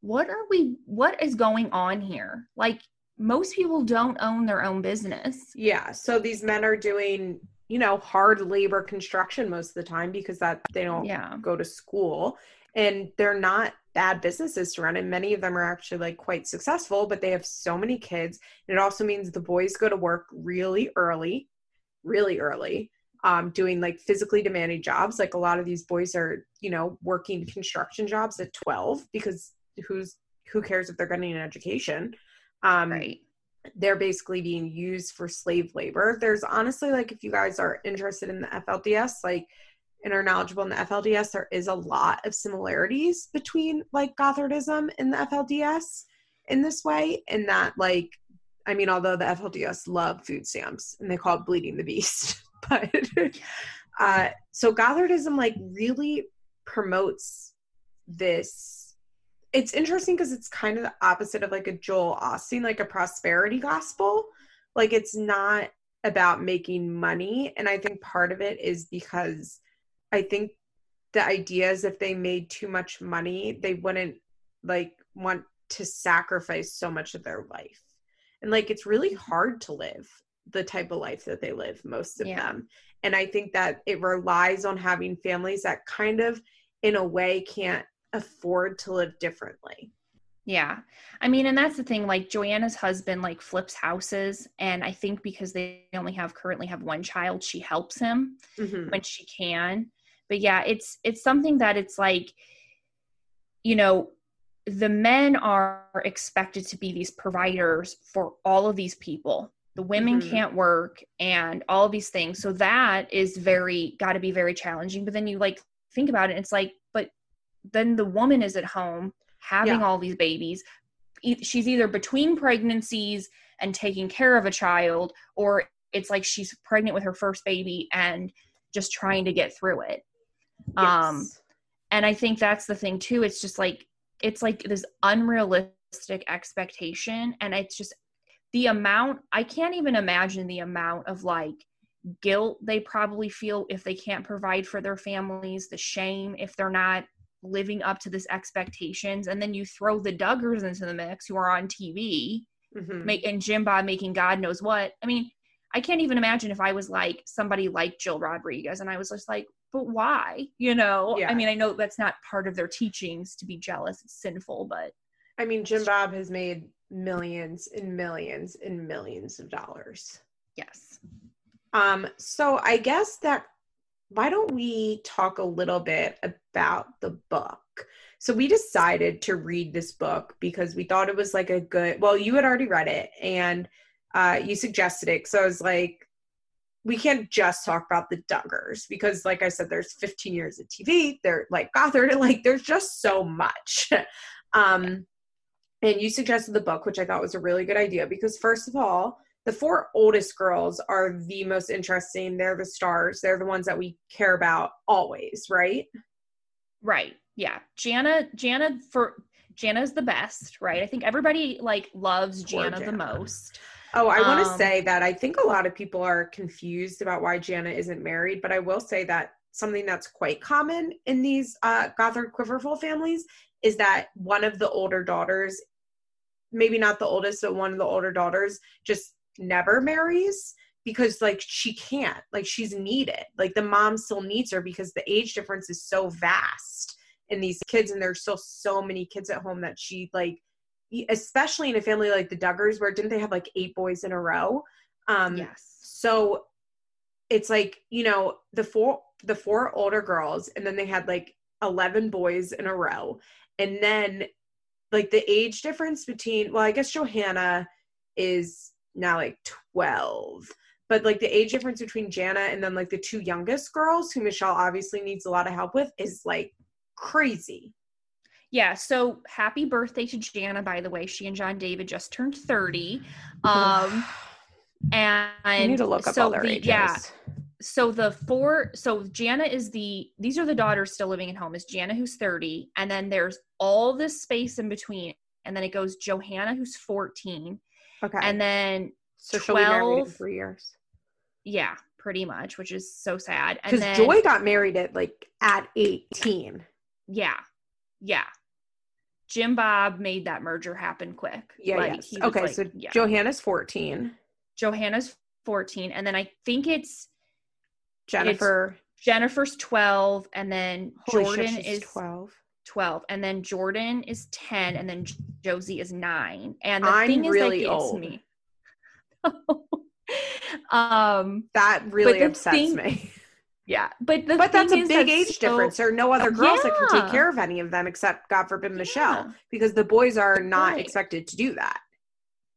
what are we what is going on here like most people don't own their own business yeah. So these men are doing, you know, hard labor construction most of the time because that they don't yeah go to school and they're not bad businesses to run and many of them are actually like quite successful but they have so many kids. And it also means the boys go to work really early really early um, doing like physically demanding jobs. Like a lot of these boys are you know working construction jobs at 12 because who's who cares if they're getting an education? Um, right. they're basically being used for slave labor. There's honestly like if you guys are interested in the FLDS, like and are knowledgeable in the FLDS, there is a lot of similarities between like Gothardism and the FLDS in this way, in that like I mean, although the FLDS love food stamps and they call it bleeding the beast, but uh so Gothardism like really promotes this it's interesting because it's kind of the opposite of like a Joel Osteen, like a prosperity gospel. Like it's not about making money. And I think part of it is because I think the idea is if they made too much money, they wouldn't like want to sacrifice so much of their life. And like it's really hard to live the type of life that they live, most of Yeah. them. And I think that it relies on having families that kind of, in a way, can't afford to live differently. Yeah. I mean, and that's the thing, like Joy-Anna's husband like flips houses and I think because they only have currently have one child, she helps him Mhm. when she can. But yeah, it's it's something that it's like you know, the men are expected to be these providers for all of these people. The women Mhm. can't work and all of these things. So that is very got to be very challenging. But then you like think about it, it's like, but then the woman is at home having Yeah. all these babies. E- She's either between pregnancies and taking care of a child, or it's like she's pregnant with her first baby and just trying to get through it. Um, and i think that's the thing too it's just like it's like this unrealistic expectation and it's just the amount i can't even imagine the amount of like guilt they probably feel if they can't provide for their families the shame if they're not living up to this expectations and then you throw the duggars into the mix who are on tv Mhm. make and Jim Bob making God knows what. I mean, I can't even imagine if I was like somebody like Jill Rodrigues and I was just like, but why? You know? Yeah. I mean, I know that's not part of their teachings to be jealous, it's sinful, but I mean, Jim Bob has made millions and millions and millions of dollars. yes. Um, so I guess that why don't we talk a little bit about the book? So we decided to read this book because we thought it was like a good well, you had already read it and uh you suggested it. So I was like, we can't just talk about the Duggars because like I said, there's 15 years of TV, they're like Gothard, like there's just so much. um and you suggested the book, which I thought was a really good idea because first of all, the four oldest girls are the most interesting. They're the stars. They're the ones that we care about always, right? Right. Yeah. Jana, Jana for Jana's the best, right? I think everybody like loves Poor Jana, the most. Oh, I want to Um, say that I think a lot of people are confused about why Jana isn't married, but I will say that something that's quite common in these uh, Gothard Quiverful families is that one of the older daughters, maybe not the oldest, but one of the older daughters, just never marries because like she can't like she's needed. Like the mom still needs her because the age difference is so vast in these kids and there's still so many kids at home that she like especially in a family like the duggars where didn't they have like eight boys in a row? Um yes. so it's like you know the four the four older girls and then they had like 11 boys in a row. And then like the age difference between well i guess johannah is now like 12 but like the age difference between jana and then like the two youngest girls who michelle obviously needs a lot of help with is like crazy Yeah, so happy birthday to Jana, by the way. She and John David just turned 30. Um and i need to look up so all their the, ages. Yeah, so the four so Jana is the these are the daughters still living at home is Jana who's 30 and then there's all this space in between and then it goes Johannah who's 14 okay. and then so she'll be married in 12 three years. Yeah pretty much which is so sad. Because joy got married at like at 18 yeah yeah Jim Bob made that merger happen quick Yeah, Like, yes. Okay, like- so yeah. Johannah's 14. Johannah's 14 and then I think it's Jennifer. Jennifer's 12 and then Holy Jordyn shit, is 12. 12 and then jordyn is 10 and then josie is 9 and the I'm thing is really that gets old. me um That really upsets thing- me. Yeah but the But that's a big that's age so- difference. There are no other girls that can take care of any of them except, God forbid, Michelle, Yeah. because the boys are not Right. expected to do that.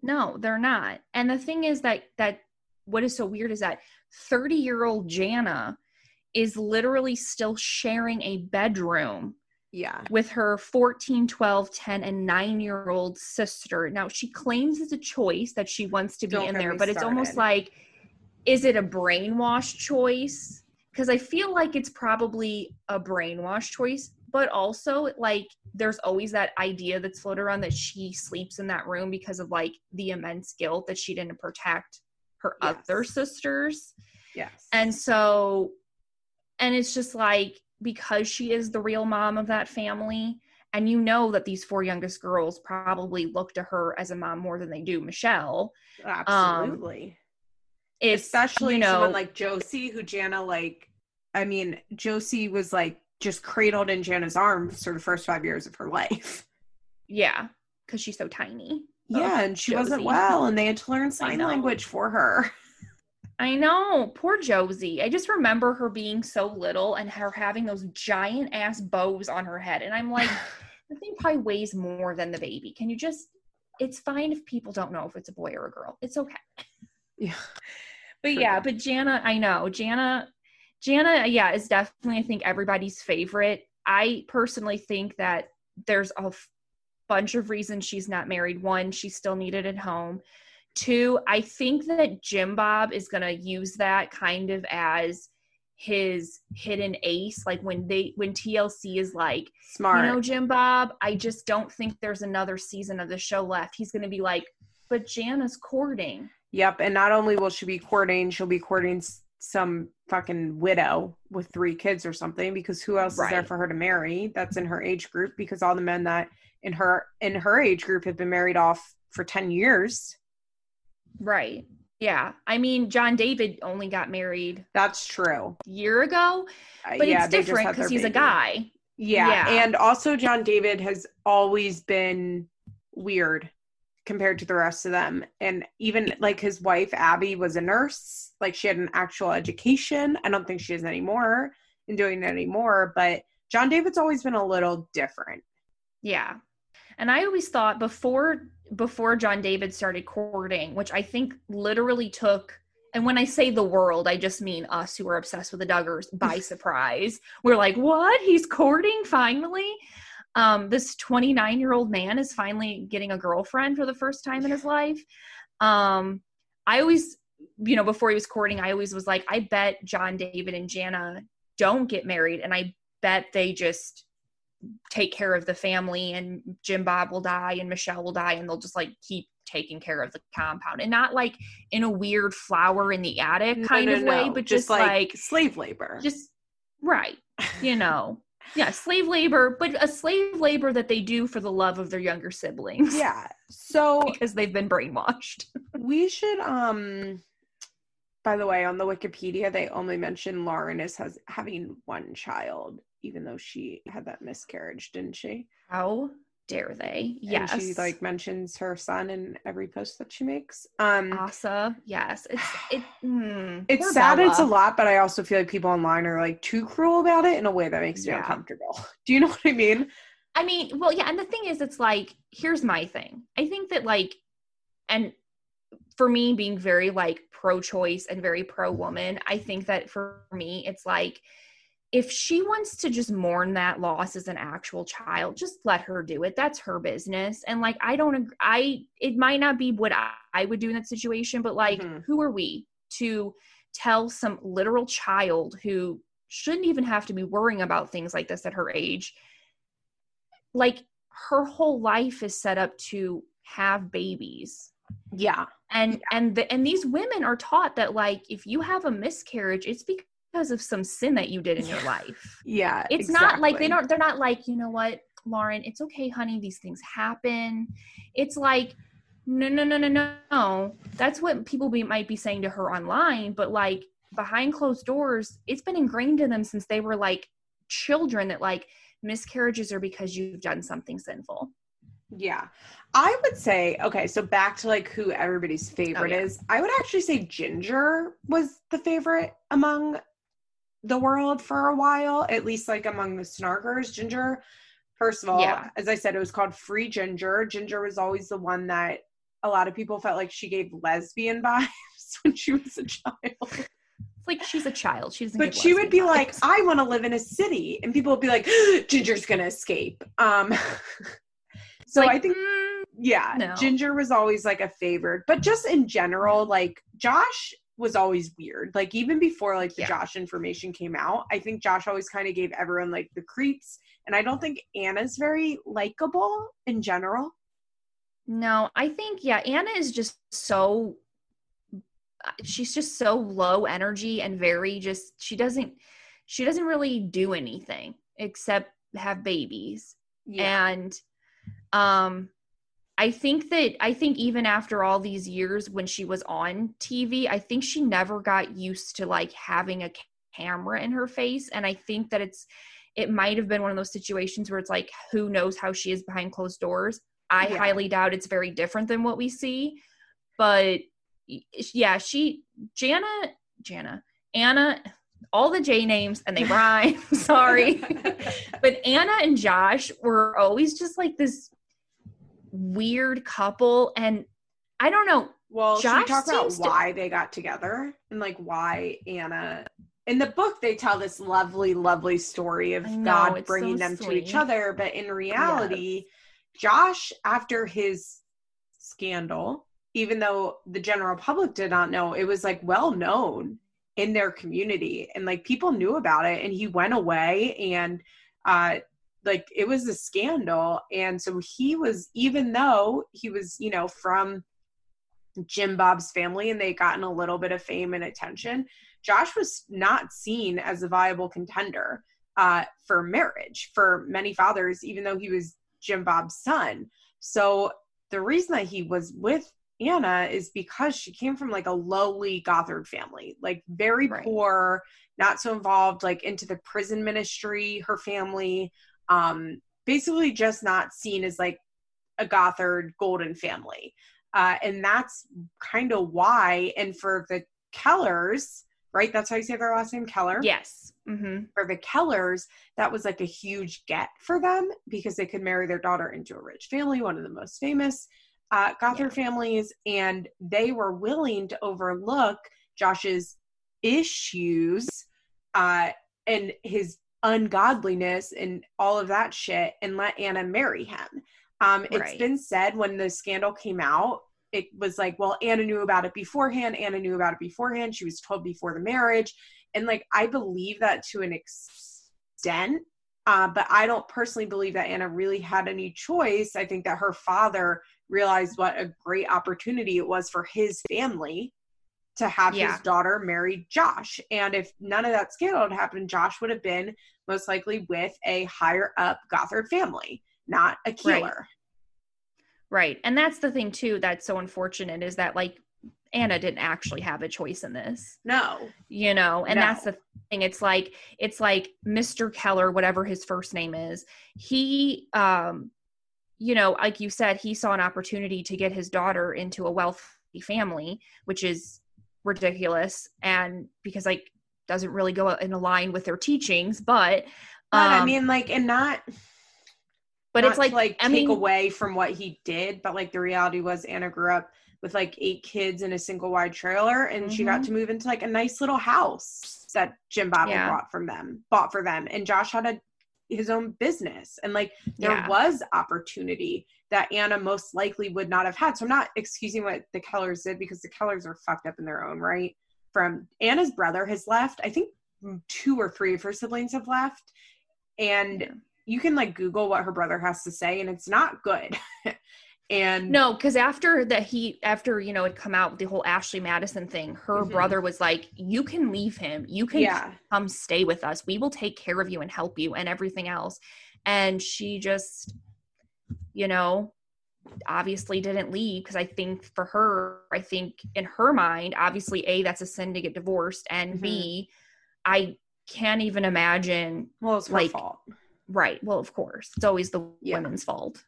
no they're not and the thing is that that what is so weird is that 30 year old jana is literally still sharing a bedroom Yeah. with her 14, 12, 10, and 9 year old sister. Now, she claims it's a choice that she wants to be Don't in there, but it's almost like, is it a brainwash choice? Because I feel like it's probably a brainwash choice but also like there's always that idea that's floated around that she sleeps in that room because of like the immense guilt that she didn't protect her Yes. other sisters. Yes. And so, and it's just like because she is the real mom of that family, and you know that these four youngest girls probably look to her as a mom more than they do Michelle. Um, absolutely. It's especially you know someone like Josie, who Jana like. I mean, Josie was like just cradled in Jana's arms for the first five years of her life. yeah, because she's so tiny. Oh, yeah, and she wasn't well, and they had to learn sign language for her. I know, poor Josie. I just remember her being so little and her having those giant ass bows on her head, and I'm like, the thing probably weighs more than the baby. Can you just? It's fine if people don't know if it's a boy or a girl. It's okay. Yeah. But True. yeah, but Jana, I know Jana, Jana, yeah, is definitely I think everybody's favorite. I personally think that there's a f- bunch of reasons she's not married. One, she's still needed at home. Two, I think that Jim Bob is gonna use that kind of as his hidden ace. Like when they when TLC is like, Smart. you know, Jim Bob, I just don't think there's another season of the show left. He's gonna be like, but Jana's courting. Yep. And not only will she be courting, she'll be courting s- some fucking widow with three kids or something because who else is there for her to marry that's in her age group because all the men that in her in her age group have been married off for 10 years Right. Yeah. I mean, John David only got married that's true a year ago, Uh, but yeah, it's different because he's a guy. yeah. Yeah. and also john david has always been weird compared to the rest of them and even like his wife abby was a nurse like she had an actual education i don't think she is anymore and doing it anymore but john david's always been a little different Yeah. And I always thought before before John David started courting, which I think literally took and when I say the world, I just mean us who are obsessed with the Duggars by surprise. We're like, "What? He's courting finally?" Um, this 29 year old man is finally getting a girlfriend for the first time in his life. Um, I always, you know, before he was courting, I always was like, I bet John David and Jana don't get married, and I bet they just take care of the family and Jim Bob will die and Michelle will die and they'll just like keep taking care of the compound and not like in a weird flower in the attic kind No, of no, way, but just, like, slave labor just right, you know. Yeah, slave labor, but a slave labor that they do for the love of their younger siblings. yeah so Because they've been brainwashed. we should um by the way on the wikipedia they only mention lauren as has having one child even though she had that miscarriage didn't she How dare they? And Yes. she like mentions her son in every post that she makes. Um Asa. Yes. It's it mm, it's sad it's a lot, but I also feel like people online are like too cruel about it in a way that makes me Yeah. uncomfortable. Do you know what I mean? I mean, well, yeah, and the thing is, it's like, here's my thing. I think that, like, and for me, being very like pro choice and very pro woman, I think that for me, it's like, if she wants to just mourn that loss as an actual child, just let her do it. That's her business. And like, I don't, I, it might not be what I, I would do in that situation, but like, Mhm. who are we to tell some literal child who shouldn't even have to be worrying about things like this at her age? Like, her whole life is set up to have babies Yeah. and and the, and these women are taught that like if you have a miscarriage it's because of some sin that you did in your life Yeah. it's not like they don't they're not like you know what lauren it's okay honey these things happen it's like no no no no no no that's what people be, might be saying to her online but like behind closed doors it's been ingrained in them since they were like children that like miscarriages are because you've done something sinful Yeah. I would say, okay, so back to like who everybody's oh, favorite Oh, yeah. is. I would actually say Jinger was the favorite among the world for a while, at least like among the snarkers. Jinger, first of all, Yeah. as I said, it was called Free Jinger. Jinger was always the one that a lot of people felt like she gave lesbian vibes when she was a child. it's like she's a child she doesn't But she would be lesbian like. I want to live in a city. And people would be like, Jinger's going to escape. Um, so Like, I think mm, yeah No. jinger was always like a favorite but just in general like josh was always weird. Like even before like the Yeah. Josh information came out, I think Josh always kind of gave everyone like the creeps. And I don't think Anna's very likable in general. No, I think yeah, Anna is just so she's just so low energy and very just she doesn't she doesn't really do anything except have babies. And um I think that I think even after all these years when she was on TV, I think she never got used to like having a camera in her face and I think that it's it might have been one of those situations where it's like who knows how she is behind closed doors. I Yeah. highly doubt it's very different than what we see, but yeah, she Jana Jana Anna all the J names and they rhyme. Sorry. but Anna and Josh were always just like this weird couple and I don't know. Well, Josh she talked about seems to- why they got together and like why Anna. In the book, they tell this lovely, lovely story of know, God bringing so them to each other. But in reality, Josh, after his scandal, even though the general public did not know, it was like well known in their community and like people knew about it. And he went away and, uh, like it was a scandal. And so he was, even though he was, you know, from Jim Bob's family and they gotten a little bit of fame and attention, Josh was not seen as a viable contender uh, for marriage for many fathers, even though he was Jim Bob's son. So the reason that he was with Anna is because she came from like a lowly Gothard family, like very Right. poor, not so involved, like into the prison ministry, her family, um, basically just not seen as like a Gothard golden family. Uh, and that's kind of why, and for the Kellers, right? That's how you say their last name, Keller Yes. hmm for the Kellers, that was like a huge get for them because they could marry their daughter into a rich family, one of the most famous uh, Gothard families, and they were willing to overlook Josh's issues uh, and his ungodliness and all of that shit and let Anna marry him. Um, It's Right. been said when the scandal came out, it was like, well, Anna knew about it beforehand. Anna knew about it beforehand. She was told before the marriage and like i believe that to an extent uh, but i don't personally believe that anna really had any choice i think that her father realized what a great opportunity it was for his family to have Yeah. his daughter marry josh and if none of that scandal had happened josh would have been most likely with a higher up gothard family not a Right. Right. And that's the thing too that's so unfortunate is that like Anna didn't actually have a choice in this. no you know and No. that's the thing it's like it's like mr keller whatever his first name is he um you know like you said he saw an opportunity to get his daughter into a wealthy family which is ridiculous and because like doesn't really go in a line with their teachings but but i um, mean like and not but not it's like, like i take mean away from what he did but like the reality was anna grew up with like eight kids in a single wide trailer and she got Mhm. to move into like a nice little house that jim bob Yeah. bought from them bought for them and josh had a his own business. And like there Yeah. was opportunity that anna most likely would not have had. So i'm not excusing what the kellers did because the kellers are fucked up in their own right. From anna's brother has left. I think two or three of her siblings have left. And Yeah. you can like google what her brother has to say and it's not good and No, because after that he after you know it come out the whole Ashley Madison thing, her Mhm. brother was like, "You can leave him. You can yeah come stay with us. We will take care of you and help you and everything else." And she just, you know, obviously didn't leave because I think for her, I think in her mind, obviously a that's a sin to get divorced, and b, I can't even imagine. well it's like, fault Right. Well, of course, it's always the Yeah. women's fault.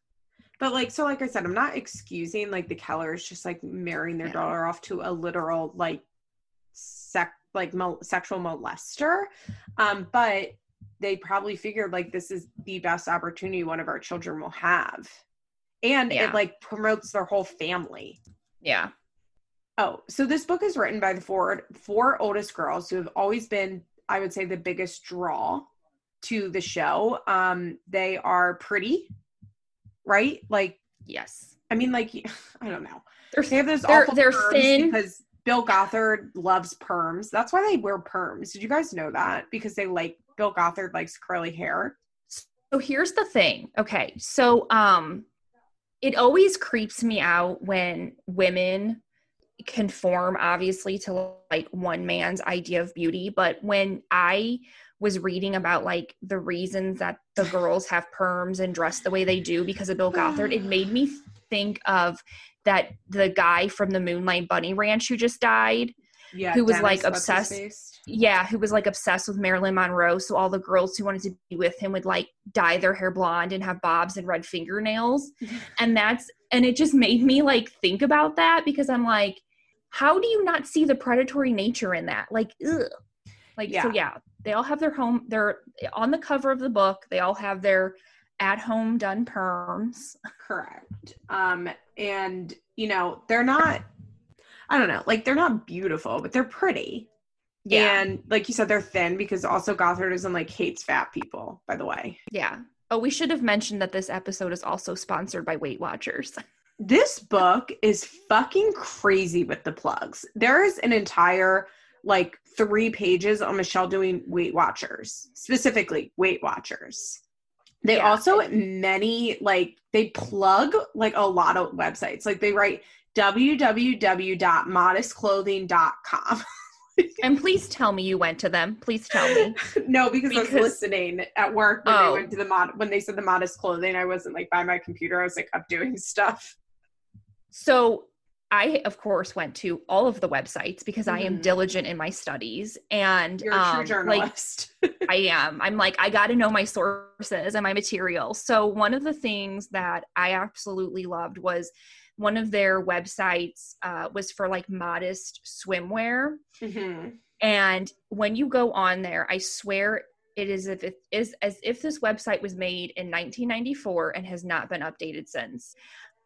But like so like i said i'm not excusing like the kellers just like marrying their Yeah. daughter off to a literal like sec like sexual molester um but they probably figured like this is the best opportunity one of our children will have and Yeah. it like promotes their whole family Yeah. Oh, so this book is written by the four four oldest girls who have always been, I would say, the biggest draw to the show. Um, they are pretty, right? Like, Yes. I mean, like, I don't know. They're They have those They're- awful they're thin. because Bill Gothard loves perms. That's why they wear perms. Did you guys know that? Because they like Bill Gothard likes curly hair. So here's the thing. Okay. So um it always creeps me out when women conform obviously to like one man's idea of beauty, but when I was reading about like the reasons that the girls have perms and dress the way they do because of Bill Gothard, it made me think of that the guy from the Moonlight Bunny Ranch who just died. Yeah, Who was, Dennis, like, obsessed- Yeah, who was like obsessed with Marilyn Monroe. So all the girls who wanted to be with him would like dye their hair blonde and have bobs and red fingernails. and that's and it just made me like think about that because I'm like, how do you not see the predatory nature in that? Like, ugh. Like so Yeah. yeah, they all have their home they're on the cover of the book, they all have their at home done perms. Correct. Um, and you know, they're not I don't know, like they're not beautiful, but they're pretty. Yeah. And like you said, they're thin because also Gothardism like hates fat people, by the way. Yeah. Oh, we should have mentioned that this episode is also sponsored by Weight Watchers. This book is fucking crazy with the plugs. There is an entire like three pages on Michelle doing Weight Watchers, specifically Weight Watchers. They Yeah. also many like they plug like a lot of websites. Like they write www.modestclothing.com. and please tell me you went to them. Please tell me. no, because, I was listening at work when Oh. they went to the mod when they said the modest clothing. I wasn't like by my computer. I was like up doing stuff. So I, of course, went to all of the websites because I am Mhm. diligent in my studies, and You're a true um, like. I am. I'm like I got to know my sources and my material. So one of the things that I absolutely loved was one of their websites uh, was for like modest swimwear, Mhm. and when you go on there, I swear it is if it is as if this website was made in 1994 and has not been updated since.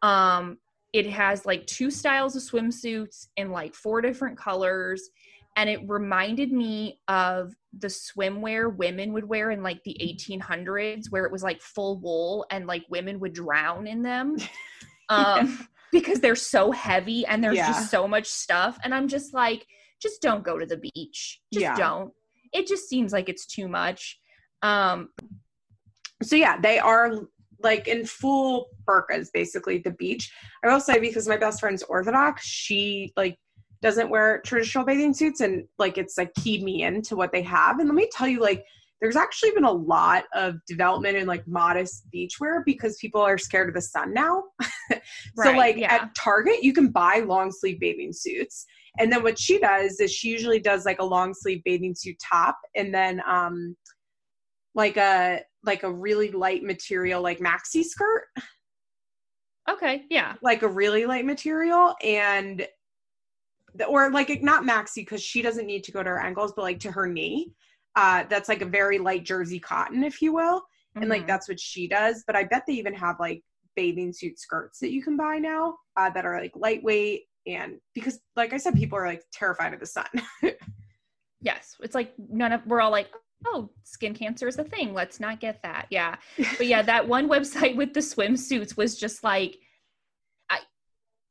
Um, it has like two styles of swimsuits in like four different colors, and it reminded me of the swimwear women would wear in like the 1800s, where it was like full wool and like women would drown in them. Um, because they're so heavy and there's Yeah. just so much stuff. And I'm just like, just don't go to the beach. Just Yeah. don't. It just seems like it's too much. Um, so yeah, they are like in full burkas, basically at the beach. I will say because my best friend's Orthodox, she like doesn't wear traditional bathing suits, and like it's like keyed me into what they have. And let me tell you, like there's actually been a lot of development in like modest beachwear because people are scared of the sun now. so Right, like yeah. at Target, you can buy long sleeve bathing suits. And then what she does is she usually does like a long sleeve bathing suit top and then um like a like a really light material like maxi skirt, okay, yeah. like a really light material and the- or like not maxi because she doesn't need to go to her ankles, but like to her knee. Uh, that's like a very light jersey cotton, if you will. and like Mhm. that's what she does but i bet they even have like bathing suit skirts that you can buy now uh, that are like lightweight and because like i said people are like terrified of the sun yes. It's like none of, we're all like, oh, skin cancer is a thing. Let's not get that. Yeah. But yeah, that one website with the swimsuits was just like, I,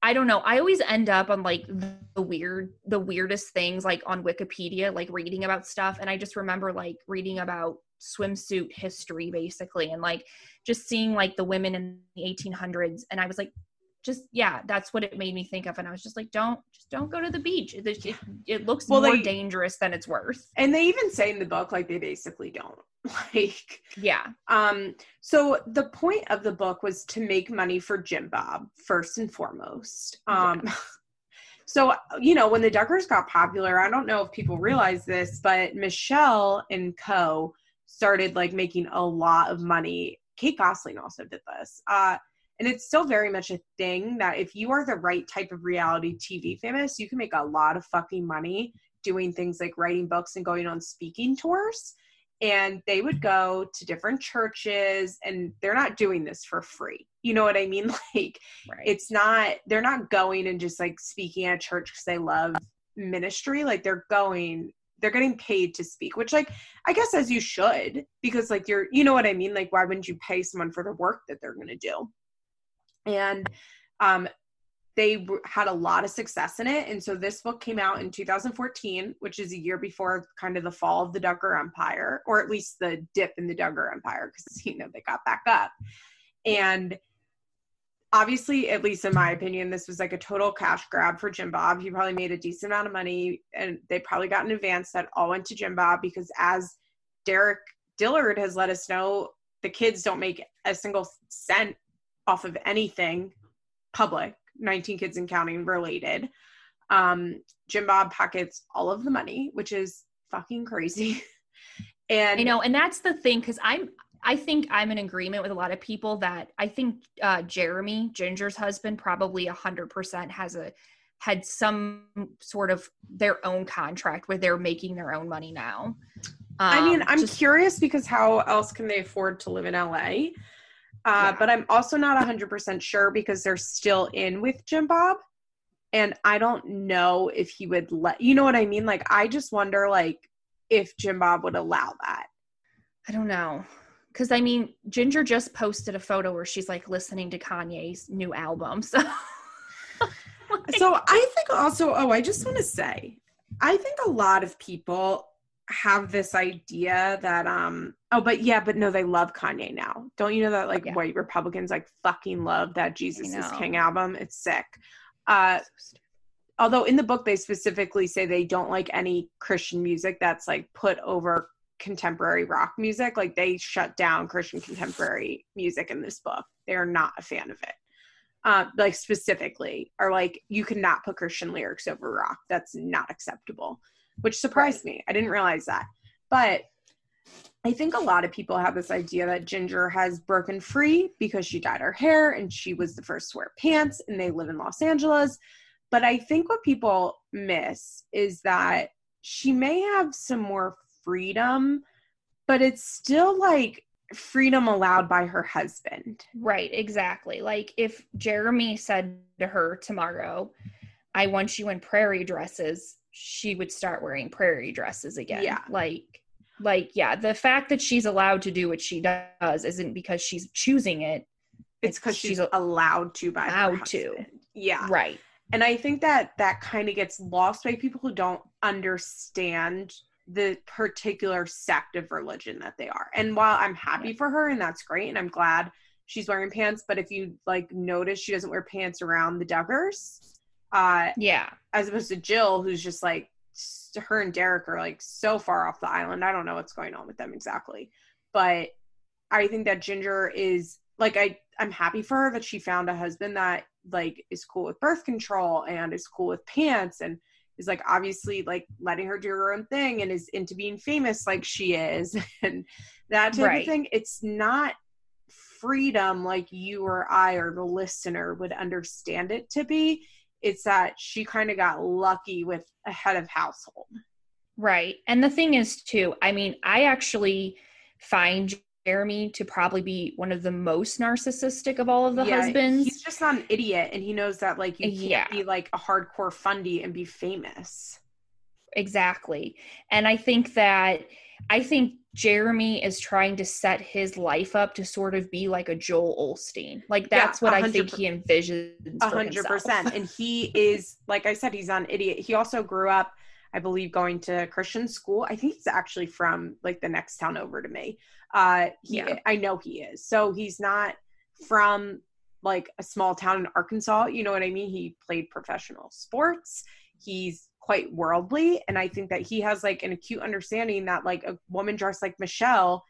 I don't know. I always end up on like the weird, the weirdest things like on Wikipedia, like reading about stuff. And I just remember like reading about swimsuit history basically and like just seeing like the women in the 1800s. And I was like, just yeah, that's what it made me think of. And I was just like, don't, just don't go to the beach. It, it, it looks Well, more they- dangerous than it's worth. and they even say in the book like they basically don't like Yeah. um so the point of the book was to make money for jim bob first and foremost um so you know when the duggars got popular i don't know if people realize this but michelle and co started like making a lot of money kate gosselin also did this uh and it's still very much a thing that if you are the right type of reality tv famous you can make a lot of fucking money doing things like writing books and going on speaking tours. And they would go to different churches and they're not doing this for free. You know what i mean? Like Right. it's not they're not going and just like speaking at church because they love ministry. Like they're going they're getting paid to speak which like i guess as you should because like you're you know what i mean? Like why wouldn't you pay someone for the work that they're going to do and um they had a lot of success in it. And so this book came out in 2014, which is a year before kind of the fall of the Duggar Empire, or at least the dip in the Duggar Empire, because, you know, they got back up. And obviously, at least in my opinion, this was like a total cash grab for Jim Bob. He probably made a decent amount of money and they probably got an advance that all went to Jim Bob because as Derick Dillard has let us know, the kids don't make a single cent off of anything public 19 kids and counting related um jim bob pockets all of the money which is fucking crazy and I know, and that's the thing because I'm I think I'm in agreement with a lot of people that I think uh, Jeremy Jinger's husband probably a hundred percent has a had some sort of their own contract where they're making their own money now. I mean, Um, I'm just- curious because how else can they afford to live in LA? Uh, Yeah. But I'm also not 100% sure because they're still in with Jim Bob. And I don't know if he would let, you know what I mean? Like, I just wonder, like, if Jim Bob would allow that. I don't know. Cause I mean, Jinger just posted a photo where she's like listening to Kanye's new album. So So I think also, oh, I just want to say, I think a lot of people have this idea that um oh but yeah but no they love kanye now. Don't you know that like Yeah. white republicans like fucking love that jesus is king album? It's sick. Uh although in the book they specifically say they don't like any christian music that's like put over contemporary rock music. Like they shut down christian contemporary music in this book. They're not a fan of it. Uh, like specifically are like you cannot put christian lyrics over rock. That's not acceptable which surprised me. I didn't realize that. But i think a lot of people have this idea that jinger has broken free because she dyed her hair and she was the first to wear pants and they live in los angeles. But i think what people miss is that she may have some more freedom but it's still like freedom allowed by her husband. Right, exactly. Like if Jeremy said to her tomorrow, I want you in prairie dresses, she would start wearing prairie dresses again. Yeah. Like like yeah, the fact that she's allowed to do what she does isn't because she's choosing it. it's because she's, she's allowed to by allowed to. yeah Right. and i think that that kind of gets lost by people who don't understand the particular sect of religion that they are and while i'm happy for her and that's great and i'm glad she's wearing pants but if you like notice she doesn't wear pants around the duggars uh Yeah. as opposed to jill who's just like her and derick are like so far off the island i don't know what's going on with them exactly but i think that jinger is like i i'm happy for her that she found a husband that like is cool with birth control and is cool with pants and is like obviously like letting her do her own thing and is into being famous like she is and that type Right. of thing it's not freedom like you or i or the listener would understand it to be it's that she kind of got lucky with a head of household Right. And the thing is, too, I mean, I actually find Jeremy to probably be one of the most narcissistic of all of the Yeah, husbands. he's just not an idiot and he knows that like you can't Yeah. be like a hardcore fundy and be famous Exactly. And I think that, I think Jeremy is trying to set his life up to sort of be like a Joel Osteen. Like, Yeah, that's what I think he envisions. A hundred percent. And he is, like I said, he's an idiot. He also grew up, I believe, going to Christian school. I think he's actually from like the next town over to me. Uh, he, Yeah. I know he is. So he's not from like a small town in Arkansas. You know what I mean? He played professional sports. He's quite worldly, and I think that he has like an acute understanding that like a woman dressed like Michelle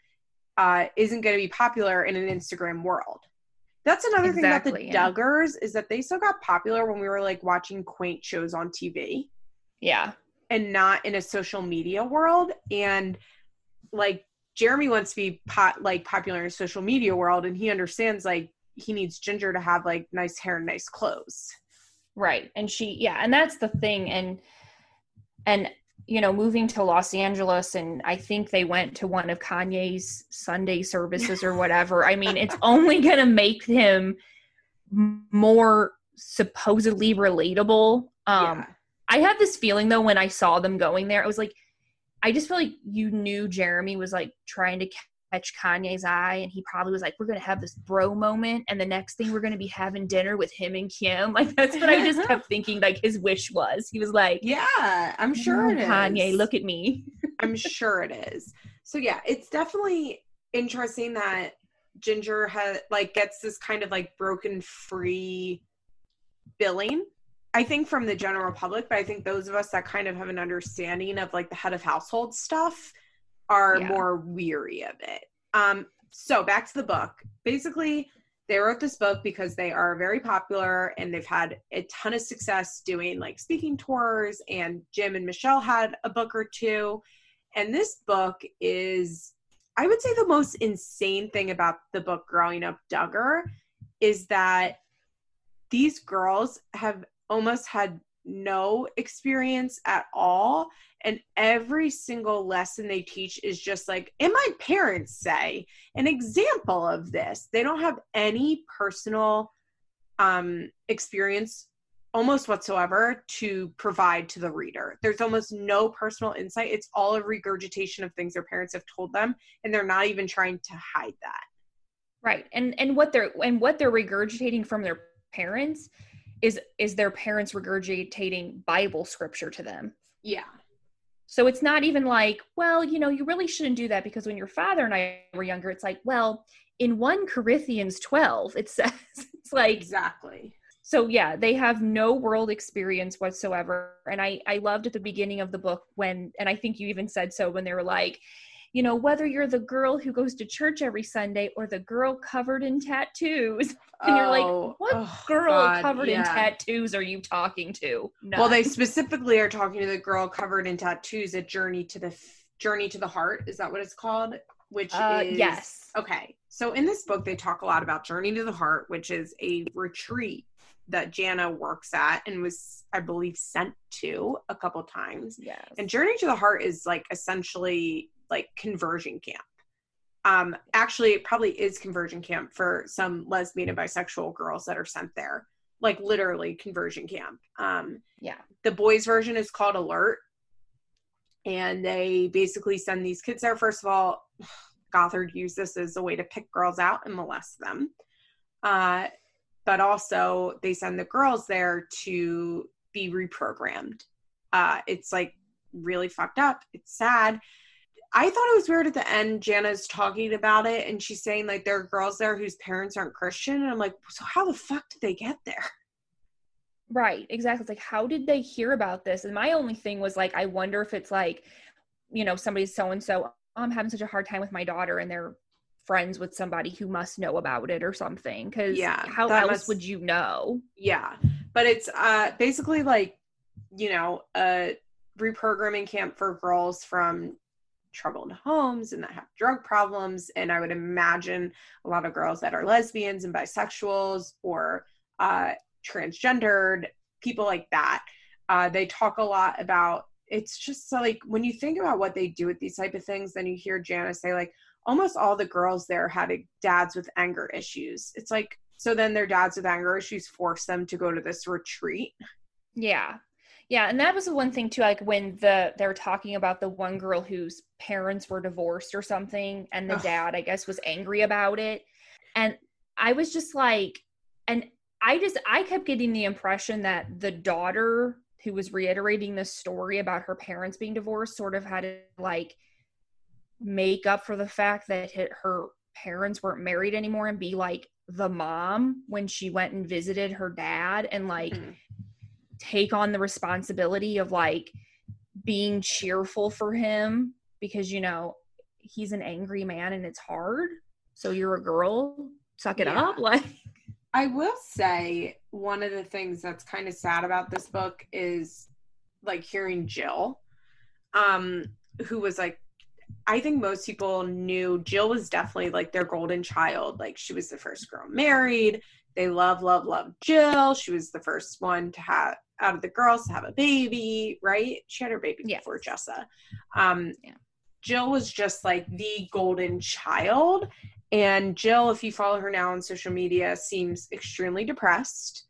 uh, isn't going to be popular in an Instagram world. That's another thing about the Exactly, yeah. Duggars is that they still got popular when we were like watching quaint shows on TV Yeah. and not in a social media world. And like Jeremy wants to be pot like popular in a social media world, and he understands like he needs Jinger to have like nice hair and nice clothes. Right. And she, yeah, and that's the thing. And, and, you know, moving to Los Angeles, and I think they went to one of Kanye's Sunday services or whatever. I mean, it's only going to make him more supposedly relatable. Um, yeah. I had this feeling though when I saw them going there, I was like, I just feel like you knew Jeremy was like trying to Kanye's eye, and he probably was like, "We're gonna have this bro moment," and the next thing we're gonna be having dinner with him and Kim. Like that's what I just kept thinking. Like his wish was, he was like, Yeah, I'm oh, sure "Oh, it is. Kanye, look at me." I'm sure it is. So yeah, it's definitely interesting that Jinger has like gets this kind of like broken free billing. I think from the general public, but I think those of us that kind of have an understanding of like the head of household stuff are Yeah. more weary of it. Um so back to the book. Basically, they wrote this book because they are very popular and they've had a ton of success doing like speaking tours and Jim and Michelle had a book or two and this book is, I would say, the most insane thing about the book Growing Up Duggar is that these girls have almost had no experience at all. And every single lesson they teach is just like, and my parents say, an example of this. They don't have any personal um, experience almost whatsoever to provide to the reader. There's almost no personal insight. It's all a regurgitation of things their parents have told them, and they're not even trying to hide that. Right. And and what they're and what they're regurgitating from their parents is is their parents regurgitating Bible scripture to them. Yeah. So it's not even like, well, you know, you really shouldn't do that because when your father and I were younger, it's like, well, in 1 Corinthians 12, it says it's like Exactly. so yeah, they have no world experience whatsoever. And I I loved at the beginning of the book when and I think you even said so when they were like, you know, whether you're the girl who goes to church every Sunday or the girl covered in tattoos. And you're like, Oh, what oh, girl God, covered in tattoos are you talking to? No. Well, they specifically are talking to the girl covered in tattoos a Journey to the F- Journey to the Heart. Is that what it's called? Which uh, is yes. Okay. So in this book, they talk a lot about Journey to the Heart, which is a retreat that Jana works at and was, I believe, sent to a couple times. Yes. And Journey to the Heart is like essentially like conversion camp. Um, actually, it probably is conversion camp for some lesbian and bisexual girls that are sent there. Like literally conversion camp. Um, Yeah. the boys' version is called Alert, and they basically send these kids there. First of all, Gothard used this as a way to pick girls out and molest them. Uh, but also, they send the girls there to be reprogrammed. Uh, it's like really fucked up. It's sad. I thought it was weird at the end. Jana's talking about it and she's saying like there are girls there whose parents aren't Christian. And I'm like, so how the fuck did they get there? Right, exactly. It's like, how did they hear about this? And my only thing was like, I wonder if it's like, you know, somebody's so and so, I'm having such a hard time with my daughter, and they're friends with somebody who must know about it or something. Because Yeah, how else must- would you know? Yeah. But it's uh basically like, you know, a reprogramming camp for girls from troubled homes and that have drug problems. And I would imagine a lot of girls that are lesbians and bisexuals or uh transgendered, people like that. Uh they talk a lot about it's just so, like when you think about what they do with these type of things, then you hear Janice say like almost all the girls there had dads with anger issues. It's like so then their dads with anger issues force them to go to this retreat. Yeah. Yeah, and that was the one thing too, like when the they were talking about the one girl whose parents were divorced or something, and the Ugh. dad, I guess, was angry about it. And I was just like, and I just I kept getting the impression that the daughter who was reiterating this story about her parents being divorced sort of had to like make up for the fact that her parents weren't married anymore and be like the mom when she went and visited her dad and like Mhm. take on the responsibility of like being cheerful for him because you know he's an angry man and it's hard so you're a girl suck it Yeah. up like I will say one of the things that's kind of sad about this book is like hearing Jill, um, who was like, I think most people knew Jill was definitely like their golden child. Like she was the first girl married. They love, love, love Jill. She was the first one to have out of the girls to have a baby, right? She had her baby Yes. before Jessa. Um, Yeah. Jill was just like the golden child. And Jill, if you follow her now on social media, seems extremely depressed.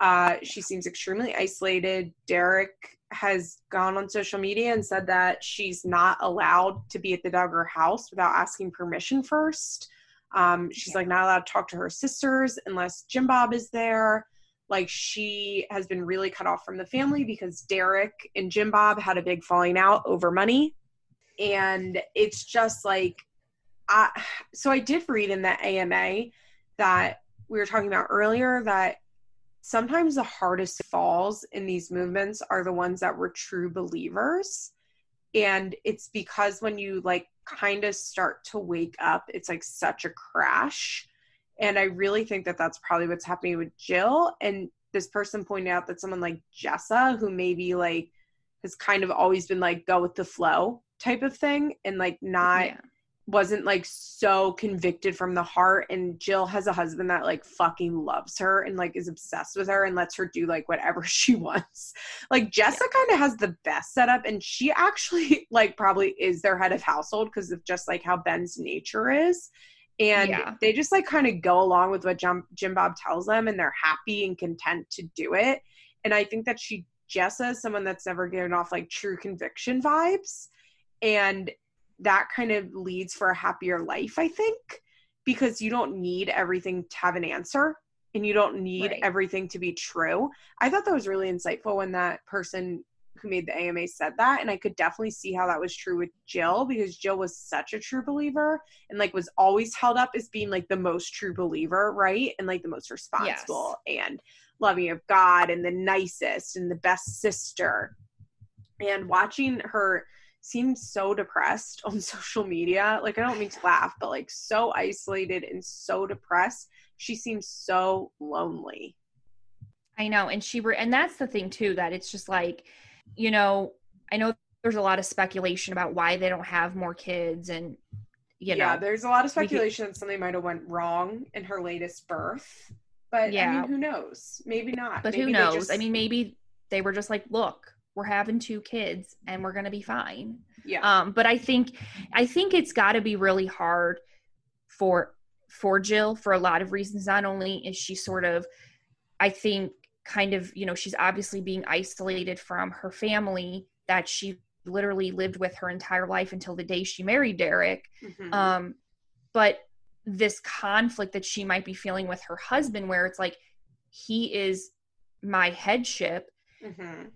Uh, she seems extremely isolated. Derick has gone on social media and said that she's not allowed to be at the Duggar house without asking permission first. Um, she's like not allowed to talk to her sisters unless Jim Bob is there. Like she has been really cut off from the family because Derick and Jim Bob had a big falling out over money. And it's just like, I, so I did read in the AMA that we were talking about earlier that sometimes the hardest falls in these movements are the ones that were true believers. And it's because when you like kind of start to wake up it's like such a crash. And i really think that that's probably what's happening with jill. And this person pointed out that someone like jessa who maybe like has kind of always been like go with the flow type of thing and like not Yeah. wasn't like so convicted from the heart and Jill has a husband that like fucking loves her and like is obsessed with her and lets her do like whatever she wants. Like Jessa kind of has the best setup and she actually like probably is their head of household because of just like how Ben's nature is. And Yeah. they just like kind of go along with what Jim, Jim Bob tells them and they're happy and content to do it. And I think that she Jessa is someone that's never given off like true conviction vibes. And that kind of leads for a happier life, I think, because you don't need everything to have an answer and you don't need Right. everything to be true. I thought that was really insightful when that person who made the AMA said that. And I could definitely see how that was true with Jill because Jill was such a true believer and like was always held up as being like the most true believer, right? And like the most responsible and loving of God and the nicest and the best sister. And watching her seem so depressed on social media, like I don't mean to laugh, but like so isolated and so depressed. She seems so lonely. I know. And she re- and that's the thing too, that it's just like, you know, I know there's a lot of speculation about why they don't have more kids and you know. yeah, there's a lot of we could- speculation that something might have went wrong in her latest birth. But I Yeah. mean, who knows? Maybe not. but Maybe who knows? just- I mean maybe they were just like, look, we're having two kids and we're gonna be fine. yeah, Um, but I think I think it's gotta be really hard for for Jill for a lot of reasons. Not only is she sort of I think kind of, you know, she's obviously being isolated from her family that she literally lived with her entire life until the day she married Derick. Mhm. Um, but this conflict that she might be feeling with her husband, where it's like, he is my headship. Mhm.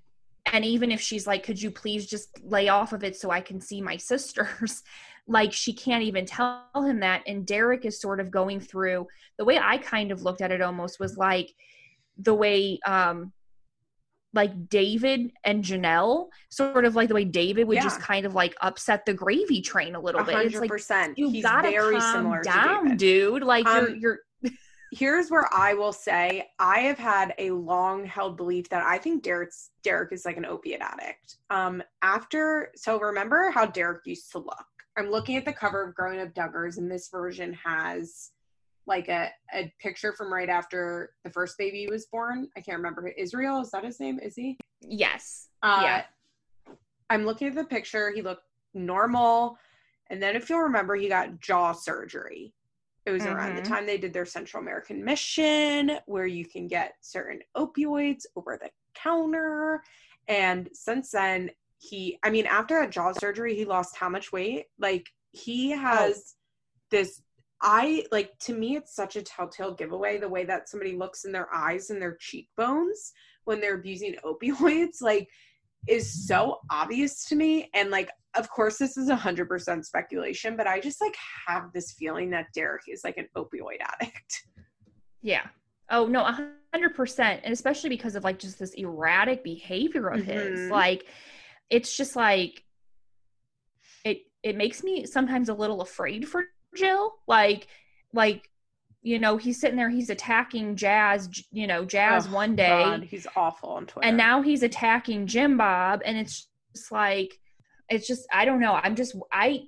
And even if she's like, could you please just lay off of it so I can see my sisters? like, she can't even tell him that. And Derick is sort of going through the way I kind of looked at it almost was like the way, um, like David and Janelle, sort of like the way David would just kind of like upset the gravy train a little bit. It's like you He's gotta very calm similar down, dude. Like Um, you're you're Here's where I will say I have had a long held belief that I think Derick's Derick is like an opiate addict. Um, after so remember how Derick used to look. I'm looking at the cover of Growing Up Duggars, and this version has like a, a picture from right after the first baby was born. I can't remember Israel. Is that his name? Is he? yes. Uh, Yeah. I'm looking at the picture. He looked normal. And then, if you'll remember, he got jaw surgery. It was around the Mhm. time they did their Central American mission, where you can get certain opioids over the counter. And since then, he, I mean, after a jaw surgery, he lost how much weight? Like, he has this. I like to me, it's such a telltale giveaway the way that somebody looks in their eyes and their cheekbones when they're abusing opioids. Like, is so obvious to me and like of course this is a hundred percent speculation but i just like have this feeling that derick is like an opioid addict Yeah. Oh no, a hundred percent. And especially because of like just this erratic behavior of his. Mhm. Like it's just like it it makes me sometimes a little afraid for Jill. Like like you know, he's sitting there, he's attacking Jazz, you know, Jazz Oh, one day. God, he's awful on twitter and now he's attacking Jim Bob and it's just like it's just I don't know I'm just I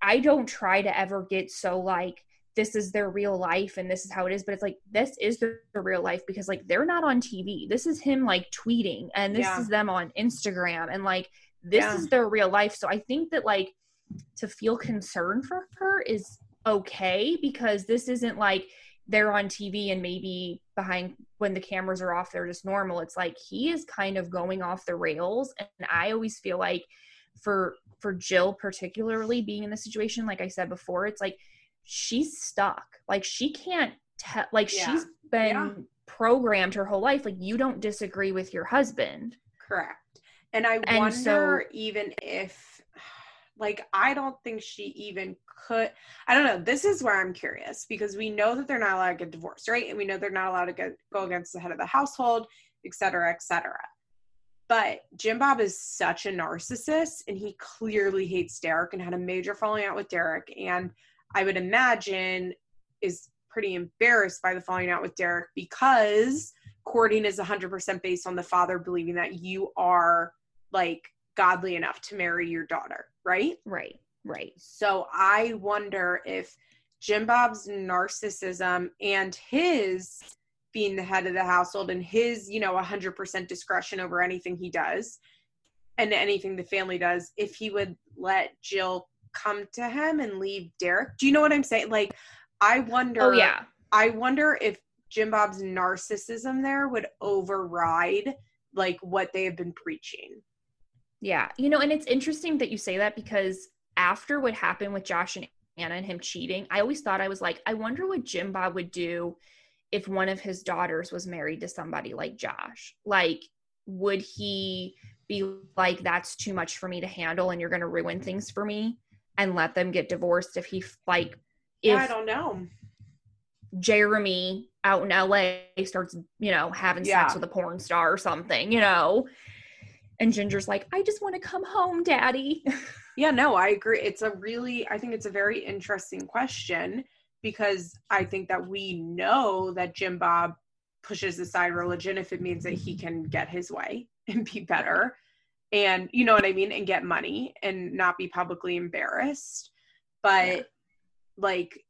I don't try to ever get so like this is their real life and this is how it is but it's like this is their real life because like they're not on TV this is him like tweeting and this Yeah. is them on Instagram and like this Yeah. is their real life so I think that like to feel concern for her is okay because this isn't like they're on TV and maybe behind when the cameras are off, they're just normal. It's like he is kind of going off the rails. And I always feel like for for Jill particularly being in the situation, like I said before, it's like she's stuck. Like she can't tell like Yeah. she's been Yeah. programmed her whole life. Like you don't disagree with your husband. Correct. And I And wonder so- even if, like, I don't think she even could. I don't know. This is where I'm curious because we know that they're not allowed to get divorced, right? And we know they're not allowed to get, go against the head of the household, et cetera, et cetera. But Jim Bob is such a narcissist and he clearly hates Derick and had a major falling out with Derick. And I would imagine is pretty embarrassed by the falling out with Derick because courting is 100% based on the father believing that you are like godly enough to marry your daughter, right? Right. Right. So I wonder if Jim Bob's narcissism and his being the head of the household and his, you know, 100% discretion over anything he does and anything the family does, if he would let Jill come to him and leave Derick. Do you know what I'm saying? Like, I wonder. Oh yeah. I wonder if Jim Bob's narcissism there would override like what they have been preaching. Yeah. You know, and it's interesting that you say that because after what happened with Josh and Anna and him cheating, I always thought I was like, I wonder what Jim Bob would do if one of his daughters was married to somebody like Josh. Like, would he be like, that's too much for me to handle and you're going to ruin things for me and let them get divorced if he, like, if I don't know. Jeremy out in LA starts, you know, having Yeah. sex with a porn star or something, you know. And Jinger's like, I just want to come home, daddy. Yeah, no, I agree. It's a really, I think it's a very interesting question because I think that we know that Jim Bob pushes aside religion if it means that he can get his way and be better. And you know what I mean? And get money and not be publicly embarrassed. But Yeah. like,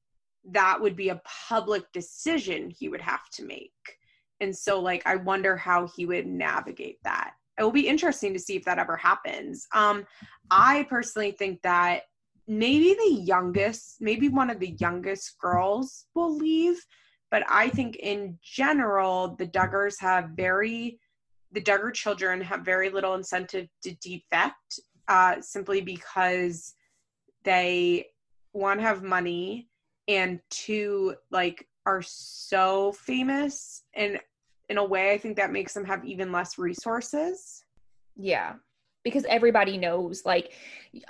that would be a public decision he would have to make. And so, like, I wonder how he would navigate that. It will be interesting to see if that ever happens. Um, I personally think that maybe the youngest, maybe one of the youngest girls will leave, but I think in general, the Duggars have very, the Duggar children have very little incentive to defect uh, simply because they, one, have money, and two, like, are so famous. And in a way, I think that makes them have even less resources. yeah. Because everybody knows, like,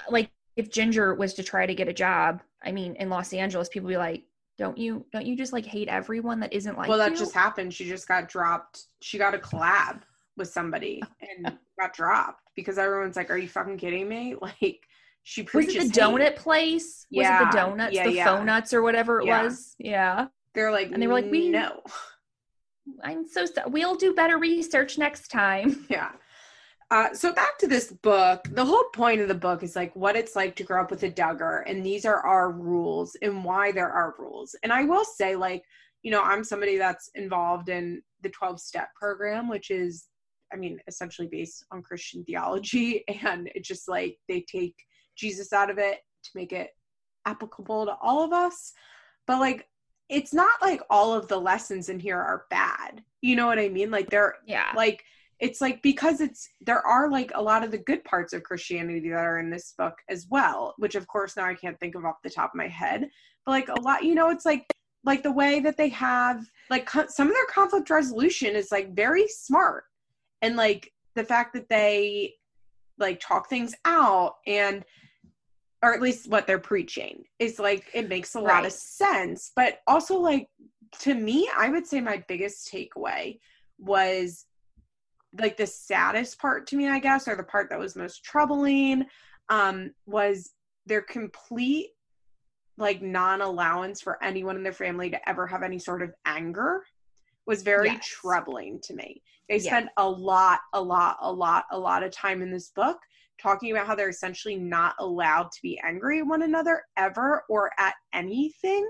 like if Jinger was to try to get a job, I mean, in Los Angeles, people be like, don't you, don't you just like hate everyone that isn't like well, that you? just happened. She just got dropped. She got a collab with somebody and got dropped because everyone's like, "Are you fucking kidding me?" Like she was preaches. it the hate. donut place? Yeah, Was it the donuts, yeah, the yeah. phone nuts or whatever it Yeah. was? Yeah. They're like, And they were like, "We- no, I'm so sorry. We'll do better research next time. yeah." Uh, so back to this book. The whole point of the book is like what it's like to grow up with a Duggar, and these are our rules and why there are rules. And I will say, like, you know, I'm somebody that's involved in the 12 step program, which is, I mean, essentially based on Christian theology. And it's just like they take Jesus out of it to make it applicable to all of us. But like, it's not like all of the lessons in here are bad. You know what I mean? Like, they're Yeah. like, it's like because it's there are like a lot of the good parts of Christianity that are in this book as well, which of course now I can't think of off the top of my head. But like a lot, you know, it's like like the way that they have like co- some of their conflict resolution is like very smart and like the fact that they like talk things out and or at least what they're preaching is like it makes a lot of sense but also like to me i would say my biggest takeaway was like the saddest part to me i guess or the part that was most troubling um was their complete like non-allowance for anyone in their family to ever have any sort of anger was very Yes. troubling to me they Yeah. spent a lot a lot a lot a lot of time in this book talking about how they're essentially not allowed to be angry at one another ever or at anything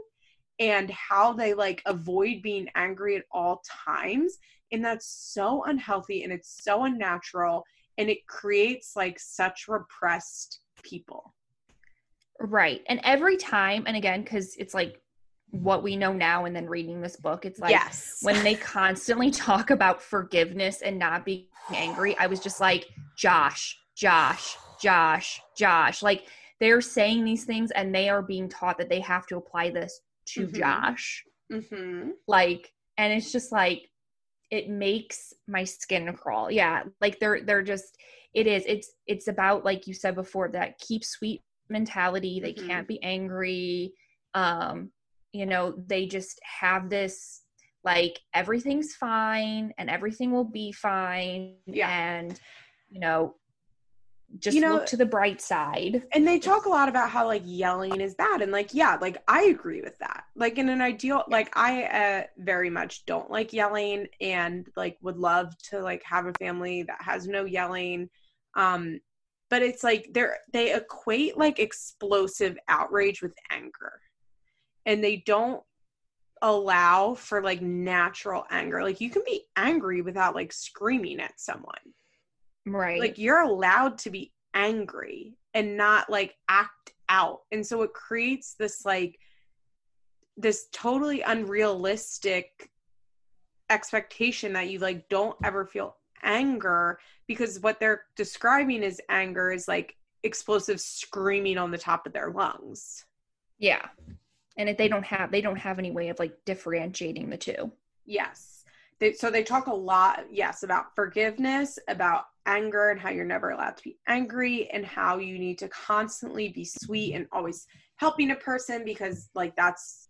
and how they like avoid being angry at all times and that's so unhealthy and it's so unnatural and it creates like such repressed people Right. And every time, and again, because it's like what we know now and then reading this book it's like yes. when they constantly talk about forgiveness and not being angry i was just like josh josh josh josh like they're saying these things and they are being taught that they have to apply this to Mhm. josh mm-hmm. like and it's just like it makes my skin crawl yeah like they're they're just it is it's it's about like you said before that keep sweet mentality they Mhm. can't be angry um you know they just have this like everything's fine and everything will be fine Yeah. and you know just You know- look to the bright side. and they talk a lot about how like yelling is bad and like yeah like i agree with that. Like in an ideal like i uh, very much don't like yelling and like would love to like have a family that has no yelling um but it's like they're they equate like explosive outrage with anger. And they don't allow for like natural anger. Like you can be angry without like screaming at someone right. Like you're allowed to be angry and not like act out. And so it creates this like this totally unrealistic expectation that you like don't ever feel anger because what they're describing as anger is like explosive screaming on the top of their lungs. Yeah. And if they don't have they don't have any way of like differentiating the two. Yes. They, so they talk a lot, yes, about forgiveness, about anger and how you're never allowed to be angry and how you need to constantly be sweet and always helping a person because like that's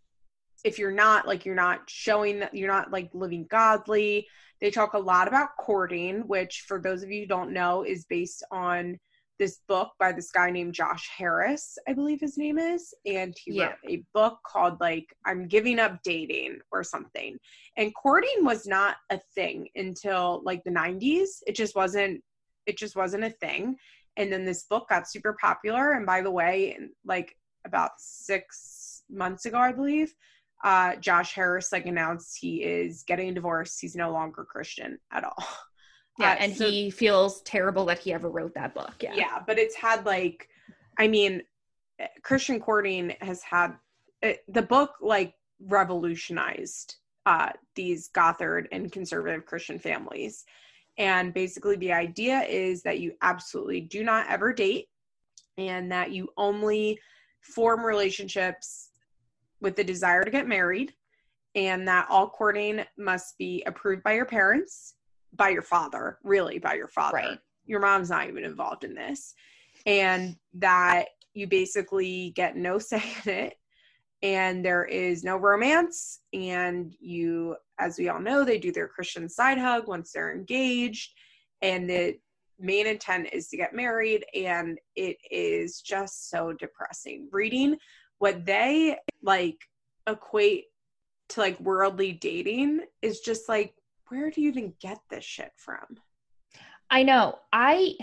if you're not like you're not showing that you're not like living godly. They talk a lot about courting, which for those of you who don't know is based on this book by this guy named Josh Harris, I believe his name is, and he Yeah. wrote a book called like I'm giving up dating or something. And courting was not a thing until like the 90s it just wasn't it just wasn't a thing. And then this book got super popular. And by the way in, like about six months ago i believe uh josh harris like announced he is getting a divorce he's no longer christian at all yeah Uh, and so- he feels terrible that he ever wrote that book yeah. Yeah but it's had like i mean eh, christian courting has had it, the book like revolutionized uh these gothard and conservative christian families. And basically the idea is that you absolutely do not ever date and that you only form relationships with the desire to get married and that all courting must be approved by your parents by your father really by your father. Right. your mom's not even involved in this. And that you basically get no say in it. And there is no romance. And you as we all know they do their christian side hug once they're engaged. And the main intent is to get married. And it is just so depressing reading what they like equate to like worldly dating is just like where do you even get this shit from I know. I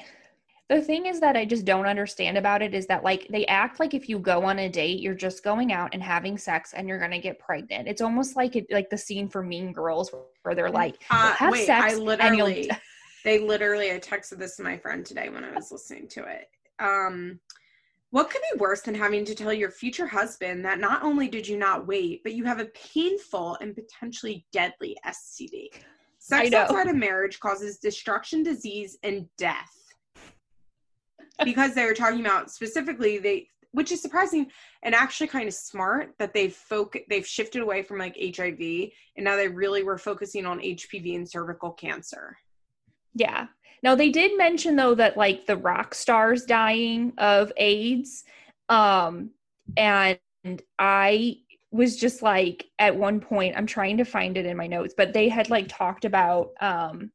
the thing is that I just don't understand about it is that like they act like if you go on a date, you're just going out and having sex and you're gonna get pregnant. It's almost like it like the scene from Mean Girls where they're like, Uh, have wait, sex I and literally, they literally, I texted this to my friend today when I was listening to it. Um, what could be worse than having to tell your future husband that not only did you not wait, but you have a painful and potentially deadly STD? Sex outside of marriage causes destruction, disease, and death. because they were talking about specifically they which is surprising and actually kind of smart that they've foc- they've shifted away from like HIV and now they really were focusing on HPV and cervical cancer. Yeah. Now they did mention though that like the rock stars dying of AIDS. Um and I was just like at one point I'm trying to find it in my notes, but they had like talked about um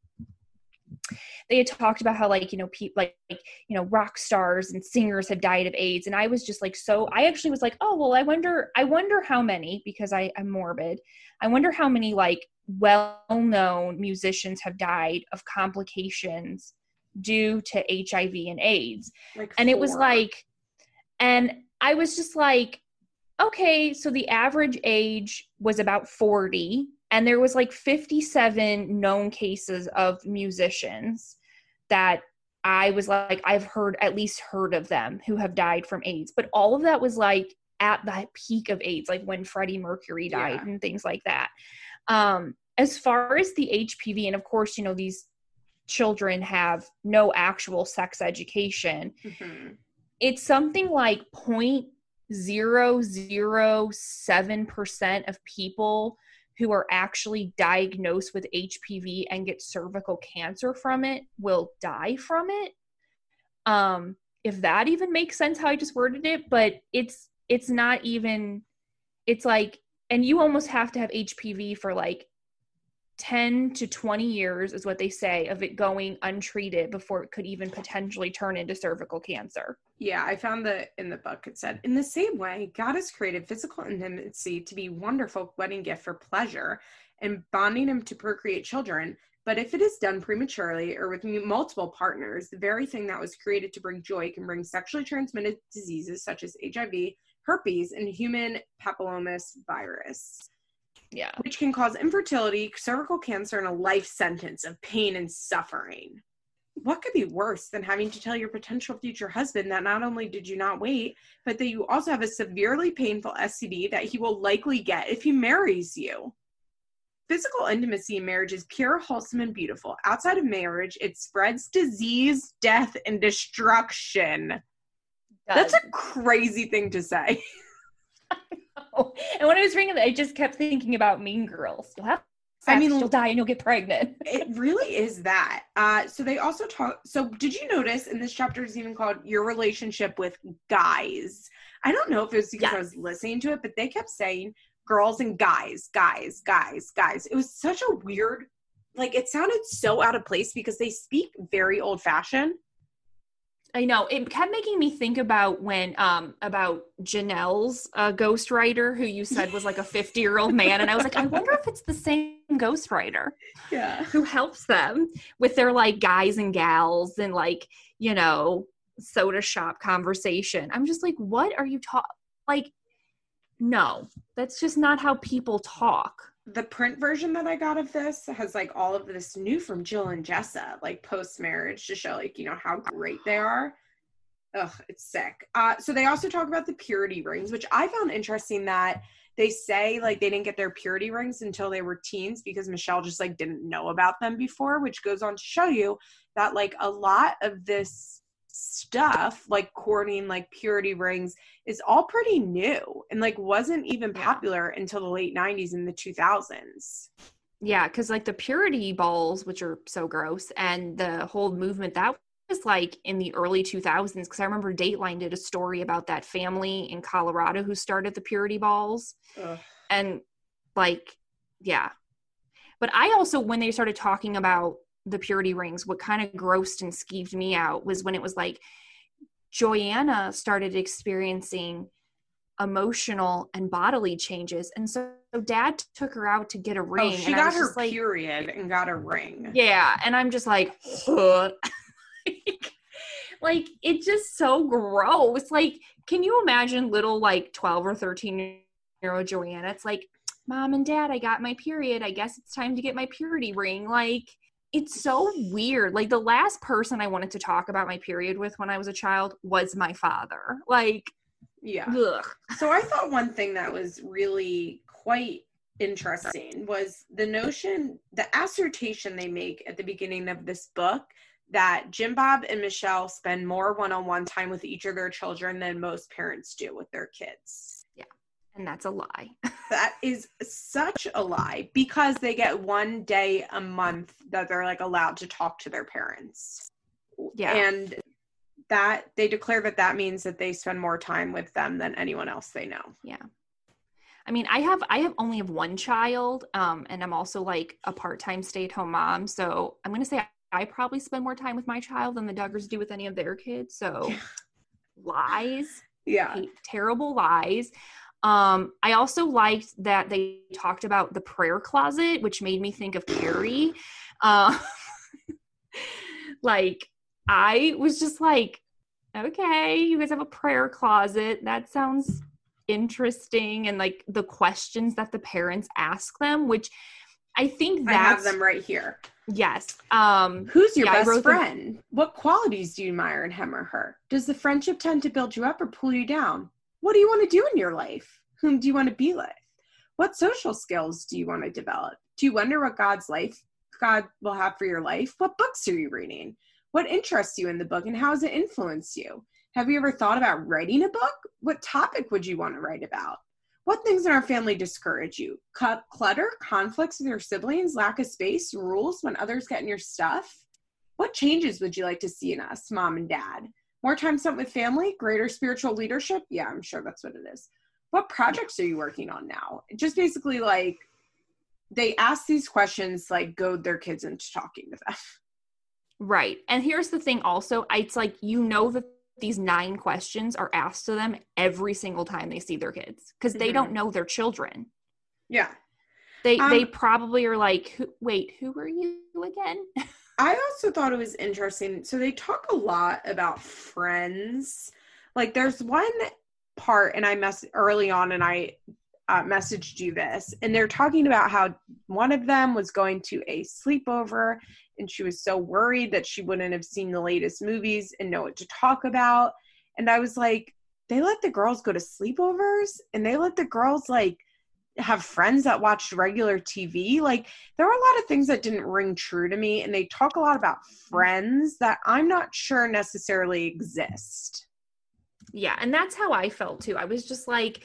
they had talked about how like you know people like, like you know rock stars and singers have died of AIDS and I was just like so I actually was like oh well I wonder I wonder how many because I am morbid I wonder how many like well-known musicians have died of complications due to HIV and AIDS. Like And it was like and I was just like okay, so the average age was about 40 and there was like 57 known cases of musicians that I was like I've heard at least heard of them who have died from AIDS, but all of that was like at the peak of AIDS, like when Freddie Mercury died Yeah. and things like that. Um, as far as the HPV, and of course, you know, these children have no actual sex education Mhm. it's something like 0.007% of people who are actually diagnosed with HPV and get cervical cancer from it will die from it. Um if that even makes sense how I just worded it, but it's it's not even it's like and you almost have to have HPV for like 10 to 20 years is what they say of it going untreated before it could even potentially turn into cervical cancer. Yeah, I found that in the book it said, in the same way, God has created physical intimacy to be wonderful wedding gift for pleasure and bonding him to procreate children. But if it is done prematurely or with multiple partners, the very thing that was created to bring joy can bring sexually transmitted diseases such as HIV, herpes, and human papillomavirus virus, Yeah. which can cause infertility, cervical cancer, and a life sentence of pain and suffering. What could be worse than having to tell your potential future husband that not only did you not wait, but that you also have a severely painful STD that he will likely get if he marries you? Physical intimacy in marriage is pure, wholesome, and beautiful. Outside of marriage, it spreads disease, death, and destruction. That's a crazy thing to say. and when I was reading it, I just kept thinking about Mean Girls. You'll have sex, I mean- you'll die and you'll get pregnant. it really is that. Uh, so they also talk. So did you notice in this chapter is even called your relationship with guys? I don't know if it was because I was listening to it, but they kept saying girls and guys, guys, guys, guys. It was such a weird, like it sounded so out of place because they speak very old fashioned. I know it kept making me think about when um about Janelle's uh, ghostwriter who you said was like a 50 year old man, and I was like, I wonder if it's the same ghostwriter Yeah. who helps them with their like guys and gals and like you know soda shop conversation. I'm just like, what are you talking? Like, no, that's just not how people talk. The print version that I got of this has like all of this new from Jill and Jessa, like post marriage to show like, you know, how great they are. Ugh, it's sick. Uh, so they also talk about the purity rings, which I found interesting that they say like they didn't get their purity rings until they were teens because Michelle just like didn't know about them before, which goes on to show you that like a lot of this stuff, like courting, like purity rings, is all pretty new and like wasn't even popular until the late 90s and the 2000s. Yeah, because like the purity balls, which are so gross, and the whole movement that was like in the early 2000s. Because I remember Dateline did a story about that family in Colorado who started the purity balls. Ugh. And like, yeah. But I also, when they started talking about the purity rings, what kind of grossed and skeeved me out was when it was like Joy-Anna started experiencing emotional and bodily changes. And so dad took her out to get a oh, ring. Oh, she got her like, period and got a ring. yeah, and I'm just like, huh. like, like it's just so gross. Like, can you imagine little like 12 or 13 year old Joy-Anna? It's like, mom and dad, I got my period. I guess it's time to get my purity ring. Like, it's so weird. Like, the last person I wanted to talk about my period with when I was a child was my father. Like, Yeah. ugh. So I thought one thing that was really quite interesting was the notion, the assertion they make at the beginning of this book that Jim Bob and Michelle spend more one-on-one time with each of their children than most parents do with their kids. And that's a lie. That is such a lie because they get one day a month that they're like allowed to talk to their parents. Yeah. And that they declare that that means that they spend more time with them than anyone else they know. Yeah. I mean, I have I have only have one child, um, and I'm also like a part-time stay-at-home mom. So I'm gonna say I probably spend more time with my child than the Duggars do with any of their kids. So lies, Yeah. terrible lies. Um, I also liked that they talked about the prayer closet, which made me think of Carrie. Uh, like I was just like, okay, you guys have a prayer closet. That sounds interesting. And like the questions that the parents ask them, which I think I have that's them right here. yes. Um, Who's your Yeah, best wrote them- friend? What qualities do you admire in him or her? Does the friendship tend to build you up or pull you down? What do you want to do in your life? Whom do you want to be like? What social skills do you want to develop? Do you wonder what God's life God will have for your life? What books are you reading? What interests you in the book and how has it influenced you? Have you ever thought about writing a book? What topic would you want to write about? What things in our family discourage you? Clutter, conflicts with your siblings, lack of space, rules when others get in your stuff? What changes would you like to see in us, mom and dad? More time spent with family, greater spiritual leadership? Yeah, I'm sure that's what it is. What projects are you working on now? Just basically like they ask these questions like goad their kids into talking to them. Right. And here's the thing also, it's like you know that these nine questions are asked to them every single time they see their kids because they mm-hmm. don't know their children. Yeah. They um, they probably are like, wait, who are you again? I also thought it was interesting. So they talk a lot about friends. Like there's one part, and I mess early on, and I uh, messaged you this, and they're talking about how one of them was going to a sleepover, and she was so worried that she wouldn't have seen the latest movies and know what to talk about. And I was like, they let the girls go to sleepovers, and they let the girls like have friends that watched regular TV. Like there were a lot of things that didn't ring true to me, and they talk a lot about friends that I'm not sure necessarily exist. Yeah, and that's how I felt too. I was just like,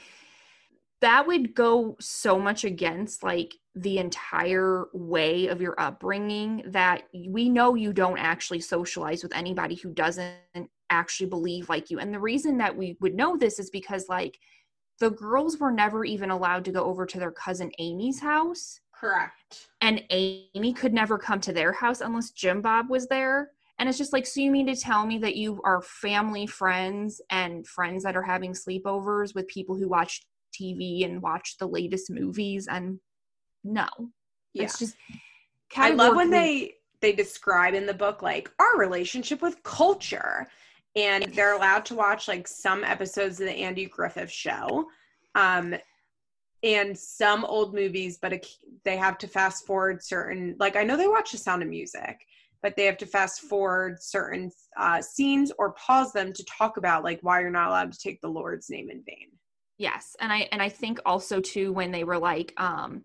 that would go so much against like the entire way of your upbringing that we know you don't actually socialize with anybody who doesn't actually believe like you. And the reason that we would know this is because like the girls were never even allowed to go over to their cousin Amy's house. Correct. And Amy could never come to their house unless Jim Bob was there. And it's just like, so you mean to tell me that you are family friends and friends that are having sleepovers with people who watch TV and watch the latest movies? And no, yeah. it's just. I love when they they describe in the book like our relationship with culture and they're allowed to watch like some episodes of the Andy Griffith show um and some old movies but they have to fast forward certain like I know they watch The Sound of Music but they have to fast forward certain uh, scenes or pause them to talk about like why you're not allowed to take the Lord's name in vain. Yes, and I and I think also too when they were like um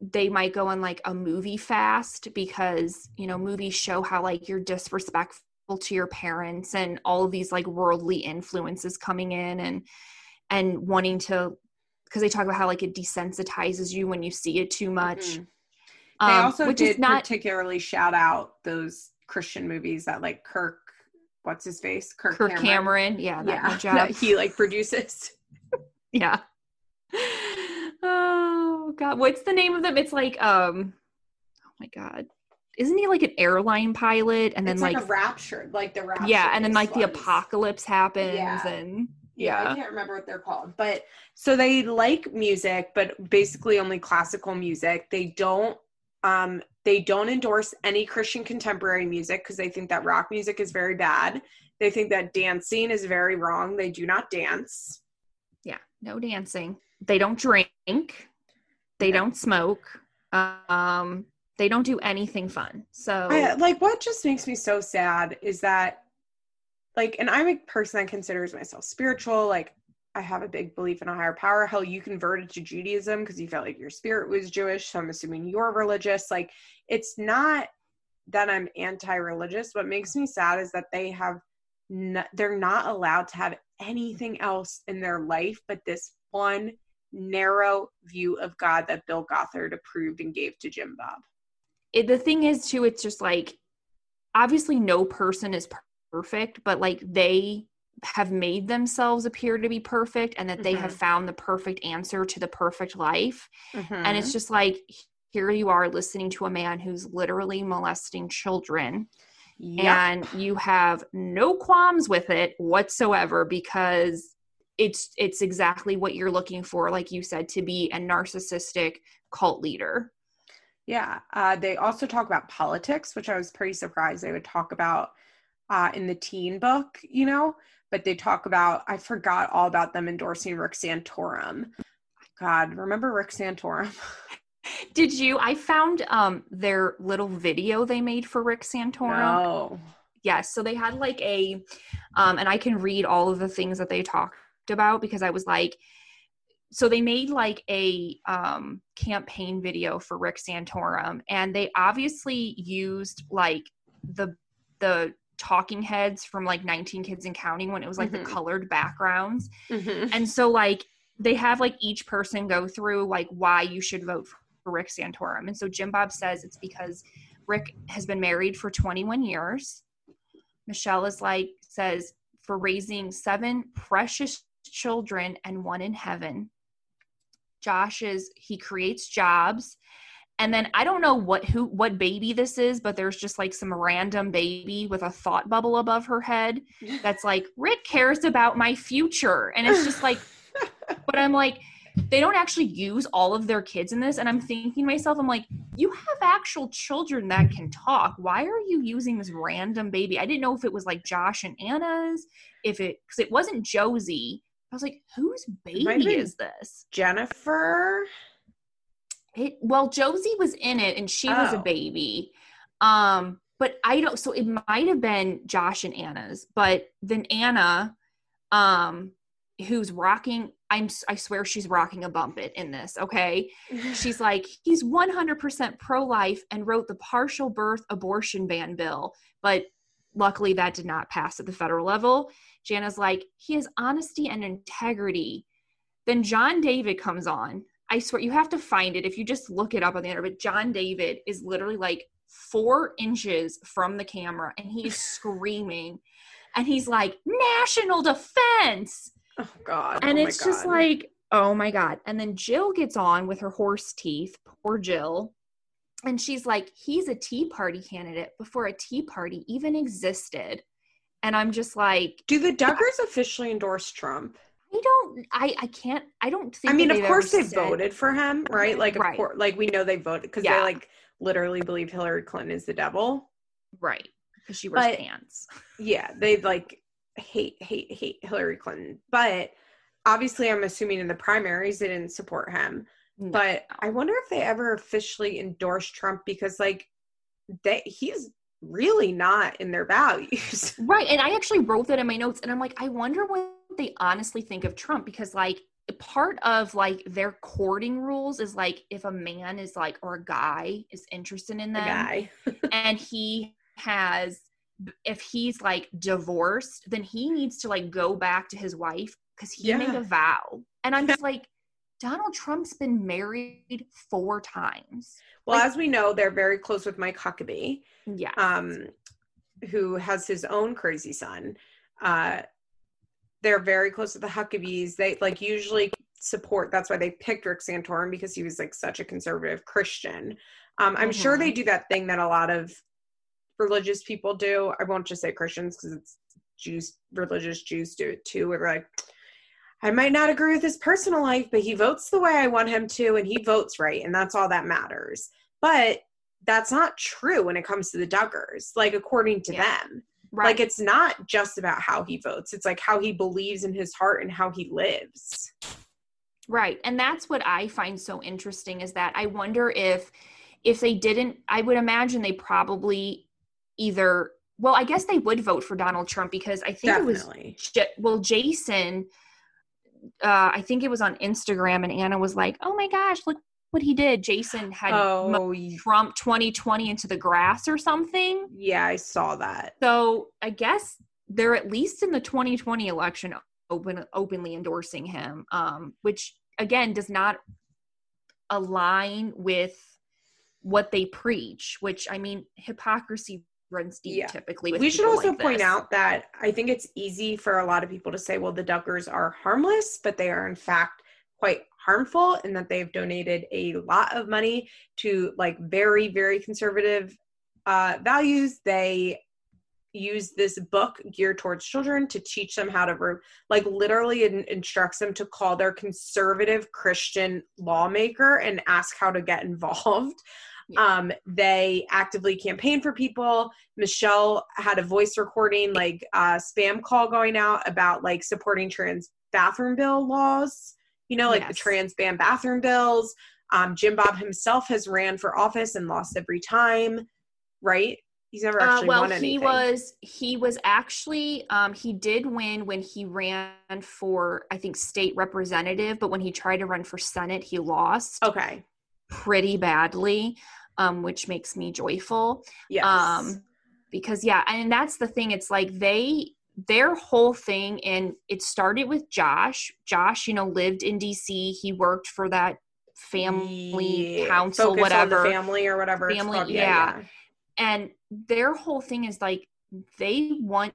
they might go on like a movie fast because you know movies show how like you're disrespectful to your parents and all of these like worldly influences coming in and and wanting to because they talk about how like it desensitizes you when you see it too much. Mm-hmm. Um, they also which did not particularly shout out those Christian movies that like Kirk, what's his face, Kirk, Kirk Cameron. Cameron. yeah, that yeah, that he like produces. yeah. Oh god, what's the name of them? It's like um, oh my god, isn't he like an airline pilot? And then it's like, like a rapture like the rapture yeah and then like ones. the apocalypse happens yeah. and yeah. yeah. i can't remember what they're called but so they like music but basically only classical music. They don't um they don't endorse any christian contemporary music because they think that rock music is very bad. They think that dancing is very wrong. They do not dance. Yeah no dancing. They don't drink. They don't smoke. Um they don't do anything fun. So I, like what just makes me so sad is that like and I'm a person that considers myself spiritual, like I have a big belief in a higher power. Hell, you converted to Judaism because you felt like your spirit was Jewish. So I'm assuming you're religious. Like, it's not that I'm anti religious. What makes me sad is that they have, they're not allowed to have anything else in their life but this one narrow view of God that Bill Gothard approved and gave to Jim Bob it, the thing is too it's just like obviously no person is perfect but like they have made themselves appear to be perfect and that mm-hmm. they have mm-hmm. found the perfect answer to the perfect life mm-hmm. and it's mm-hmm. just like here you are listening to a man who's literally molesting children yep. and you have no qualms with it whatsoever because it's it's exactly what you're looking for like you said to be a narcissistic cult leader yeah. Uh, they also talk about politics, which I was pretty surprised they would talk about uh, in the teen book, you know, but they talk about, I forgot all about them endorsing Rick Santorum. God, remember Rick Santorum? Did you? I found um their little video they made for Rick Santorum. No. Yes. So they had like a, um, and I can read all of the things that they talked about because I was like, so they made like a um, campaign video for Rick Santorum, and they obviously used like the the talking heads from like 19 Kids and Counting when it was like Mhm. the colored backgrounds, Mhm. and so like they have like each person go through like why you should vote for Rick Santorum, and so Jim Bob says it's because Rick has been married for 21 years. Michelle is like says for raising seven precious children and one in heaven. Josh is he creates jobs. And then I don't know what who what baby this is, but there's just like some random baby with a thought bubble above her head that's like Rick cares about my future. And it's just like but I'm like they don't actually use all of their kids in this and I'm thinking to myself I'm like you have actual children that can talk. Why are you using this random baby? I didn't know if it was like Josh and Anna's, if it because it wasn't Josie. I was like, whose baby is this? Jennifer. It well, Josie was in it and she was a Oh. baby. Um, but I don't so it might have been Josh and Anna's, but then Anna, um, who's rocking, I'm I swear she's rocking a bump it in this, okay? She's like, he's 100% pro life and wrote the partial birth abortion ban bill. But luckily, that did not pass at the federal level. Jana's like, he has honesty and integrity. Then John David comes on. I swear, you have to find it if you just look it up on the internet. But John David is literally like four inches from the camera and he's screaming. And he's like, national defense Oh God. and oh it's just God. like oh my god and then jill gets on with her horse teeth poor jill and she's like he's a tea party candidate before a tea party even existed and i'm just like Do the Duggars officially endorse Trump? i don't i i can't i don't think I mean, of course they said- voted for him, right? Like, of Right. course, like we know they voted because Yeah. they like literally believe Hillary Clinton is the devil. right because she wears But- pants Yeah, they like hate, hate, hate Hillary Clinton. But obviously, I'm assuming in the primaries they didn't support him. No. But I wonder if they ever officially endorsed Trump because, like, they he's really not in their values. Right. And I actually wrote that in my notes and I'm like, I wonder what they honestly think of Trump because like part of like their courting rules is like if a man is like or a guy is interested in The them guy. and he has if he's like divorced, then he needs to like go back to his wife because he made a vow. And I'm just like, Donald Trump's been married four times. Well, Like- as we know, they're very close with Mike Huckabee. Yeah. um, who has his own crazy son. Uh, they're very close to the Huckabees. They like usually support. That's why they picked Rick Santorum because he was like such a conservative Christian. Um, I'm sure Mhm. they do that thing that a lot of religious people do. I won't just say Christians because it's Jews, religious Jews do it too. Where they're like, I might not agree with his personal life, but he votes the way I want him to, and he votes right, and that's all that matters. But that's not true when it comes to the Duggars, like according to Yeah. them. right. Like it's not just about how he votes, it's like how he believes in his heart and how he lives. Right. And that's what I find so interesting is that I wonder if if they didn't I would imagine they probably either well, I guess they would vote for Donald Trump because I think it was Definitely. Well Jason uh I think it was on Instagram and Anna was like, "Oh my gosh, look what he did. Jason had Oh, Trump 2020 into the grass or something." yeah, I saw that. So, I guess they're at least in the 2020 election open openly endorsing him, um, which again does not align with what they preach. Which I mean, hypocrisy runs deep Yeah. typically. With we should also like point this. out that I think it's easy for a lot of people to say, well, the Duggars are harmless, but they are in fact quite harmful in that they've donated a lot of money to like very, very conservative uh, values. They use this book geared towards children to teach them how to re- like literally in- instructs them to call their conservative christian lawmaker and ask how to get involved. Um they actively campaign for people. Michelle had a voice recording like uh spam call going out about like supporting trans bathroom bill laws you know like the trans ban bathroom bills. Um jim bob himself has ran for office and lost every time right? He's never actually Uh, actually well, won he was he was actually um, he did win when he ran for I think state representative, but when he tried to run for senate, he lost okay. pretty badly, um, which makes me joyful. Yes. Um, because yeah, and that's the thing. It's like they their whole thing, and it started with Josh. Josh, you know, lived in DC. He worked for that family Yeah, council, focus whatever family or whatever. Family, called. yeah. and their whole thing is like they want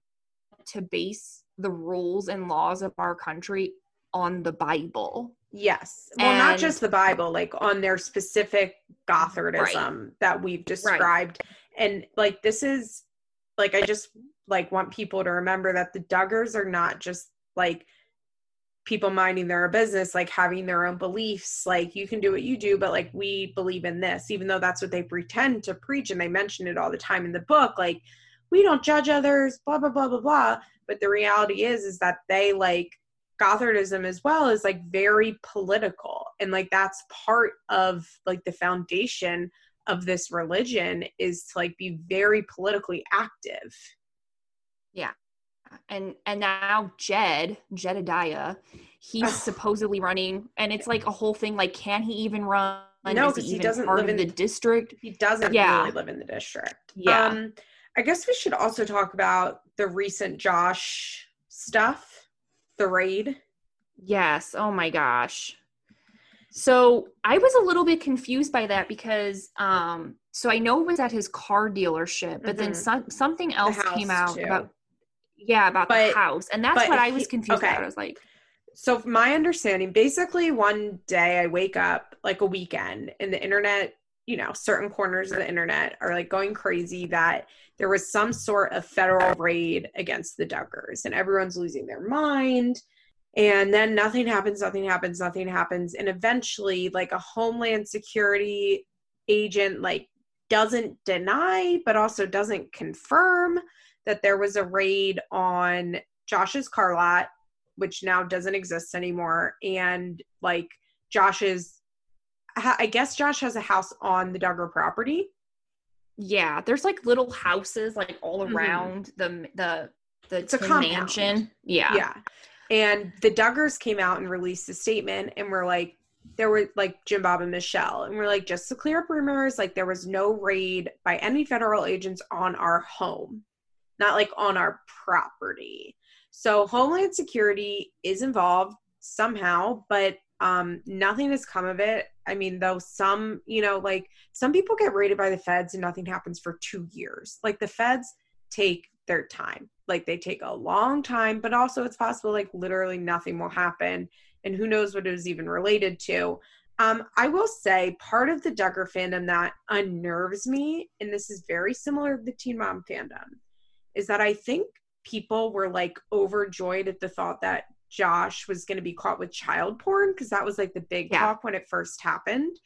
to base the rules and laws of our country on the bible Yes. Well, not just the Bible, like on their specific Gothardism that we've described. And like this is like I just like want people to remember that the Duggars are not just like people minding their own business, like having their own beliefs. Like you can do what you do, but like we believe in this, even though that's what they pretend to preach and they mention it all the time in the book. Like we don't judge others, blah blah blah blah blah. But the reality is is that they like Gothardism as well is like very political. And like that's part of like the foundation of this religion is to like be very politically active. Yeah. And and now jed jedidiah he's Ugh. supposedly running and it's like a whole thing like can he even run No, Is 'cause he even doesn't live in- the district He doesn't Yeah. really live in the district. Yeah. Um I guess we should also talk about the recent Josh stuff, the raid. yes oh my gosh so i was a little bit confused by that because um so i know it was at his car dealership but then Mhm. some, something else came out too. about yeah about But- the house and that's what i was he- confused okay. about i was like So my understanding, basically one day I wake up like a weekend and the internet, you know, certain corners of the internet are like going crazy that there was some sort of federal raid against the Duggars and everyone's losing their mind. And then nothing happens, nothing happens, nothing happens. And eventually like a homeland security agent like doesn't deny but also doesn't confirm that there was a raid on Josh's car lot which now doesn't exist anymore and like josh's i guess josh has a house on the duggar property. Yeah there's like little houses like all Mhm. around the the the It's a mansion. Yeah. Yeah. And the duggars came out and released a statement and we're like there were like jim bob and michelle and we're like just to clear up rumors like there was no raid by any federal agents on our home not like on our property. So homeland security is involved somehow but um nothing has come of it. I mean though some you know like some people get raided by the feds and nothing happens for two years. Like the feds take their time. Like they take a long time but also it's possible like literally nothing will happen. And who knows what it was even related to. Um i will say part of the duggar fandom that unnerves me and this is very similar to the teen mom fandom is that i think people were like overjoyed at the thought that josh was going to be caught with child porn because that was like the big Yeah. talk when it first happened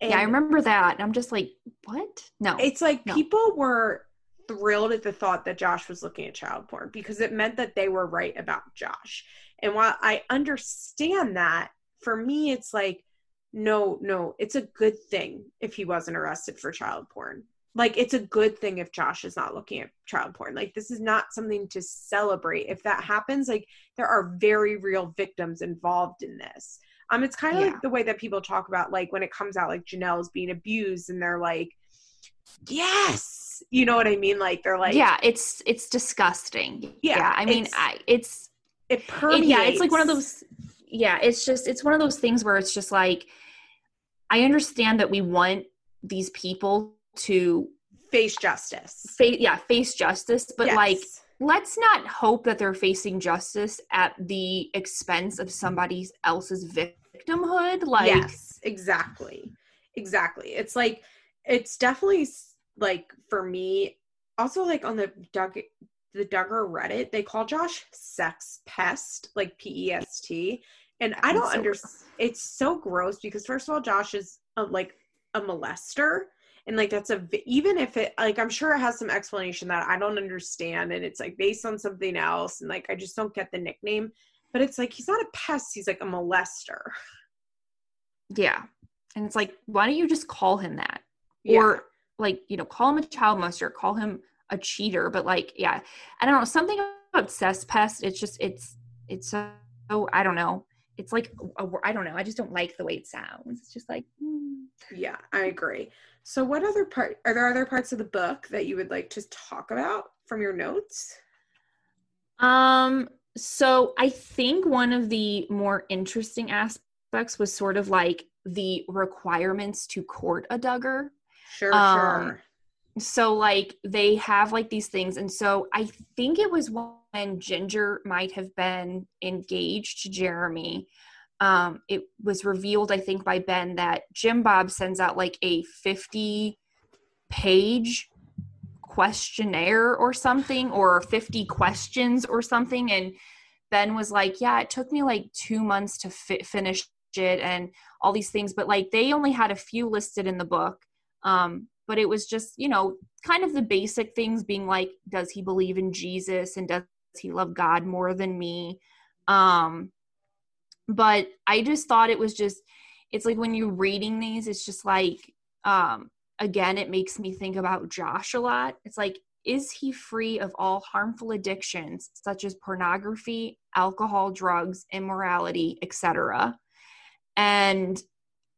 yeah i remember that and i'm just like what no it's like No. people were thrilled at the thought that Josh was looking at child porn because it meant that they were right about Josh. And while I understand that, for me, it's like, no, no, it's a good thing if he wasn't arrested for child porn. Like, it's a good thing if Josh is not looking at child porn. Like, this is not something to celebrate. If that happens, like, there are very real victims involved in this. Um, it's kind of Yeah. like the way that people talk about, like, when it comes out, like, Janelle's being abused, and they're like, yes you know what i mean like they're like yeah it's it's disgusting Yeah, i mean it's- I, it's it it, permeates yeah it's like one of those yeah it's just it's one of those things where it's just like i understand that we want these people to face justice. Face yeah face justice but Yes. like let's not hope that they're facing justice at the expense of somebody else's victimhood like yes exactly. Exactly. It's like it's definitely like for me also like on the Doug the Duggar Reddit they call Josh sex pest like P E S T. And I don't so understand it's so gross because first of all Josh is a, like a molester and like that's a even if it like I'm sure it has some explanation that I don't understand and it's like based on something else and like I just don't get the nickname but it's like he's not a pest he's like a molester yeah and it's like why don't you just call him that Yeah. or like you know call him a child molester call him a cheater, but like, yeah, I don't know something about cesspest. It's just it's it's so I don't know. It's like I don't know. I just don't like the way it sounds. It's just like mm. yeah, I agree. So, what other part are there? Other parts of the book that you would like to talk about from your notes? Um. So I think one of the more interesting aspects was sort of like the requirements to court a Duggar. Sure, um, sure so like they have like these things and so i think it was when jinger might have been engaged to jeremy. Um it was revealed i think by ben that jim bob sends out like a 50 page questionnaire or something or 50 questions or something and ben was like yeah it took me like two months to fi- finish it and all these things but like they only had a few listed in the book um but it was just you know kind of the basic things being like does he believe in jesus and does he love god more than me. Um but i just thought it was just it's like when you're reading these it's just like um again it makes me think about josh a lot. It's like is he free of all harmful addictions such as pornography alcohol drugs immorality etc and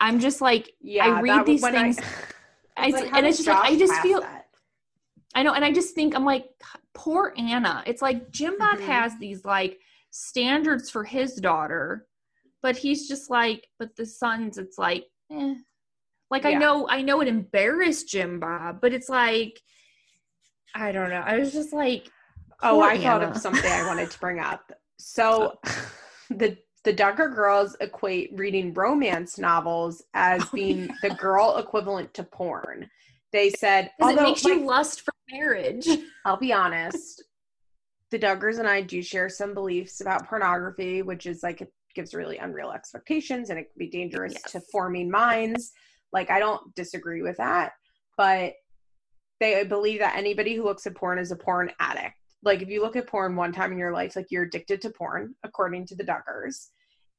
i'm just like yeah, i read these things I- I, like, and it's just Josh like I just feel that? I know, and I just think I'm like poor Anna. It's like Jim Bob mm-hmm. has these like standards for his daughter, but he's just like, but the sons, it's like, eh. Like yeah. I know, I know it embarrassed Jim Bob, but it's like, I don't know. I was just like, oh, I Anna. thought of something I wanted to bring up. So, the the Duggar girls equate reading romance novels as oh, being yeah. the girl equivalent to porn. They said, although, it makes like, you lust for marriage. I'll be honest, the Duggars and I do share some beliefs about pornography, which is like it gives really unreal expectations and it can be dangerous yes. to forming minds. Like, I don't disagree with that, but they believe that anybody who looks at porn is a porn addict like if you look at porn one time in your life like you're addicted to porn according to the duggars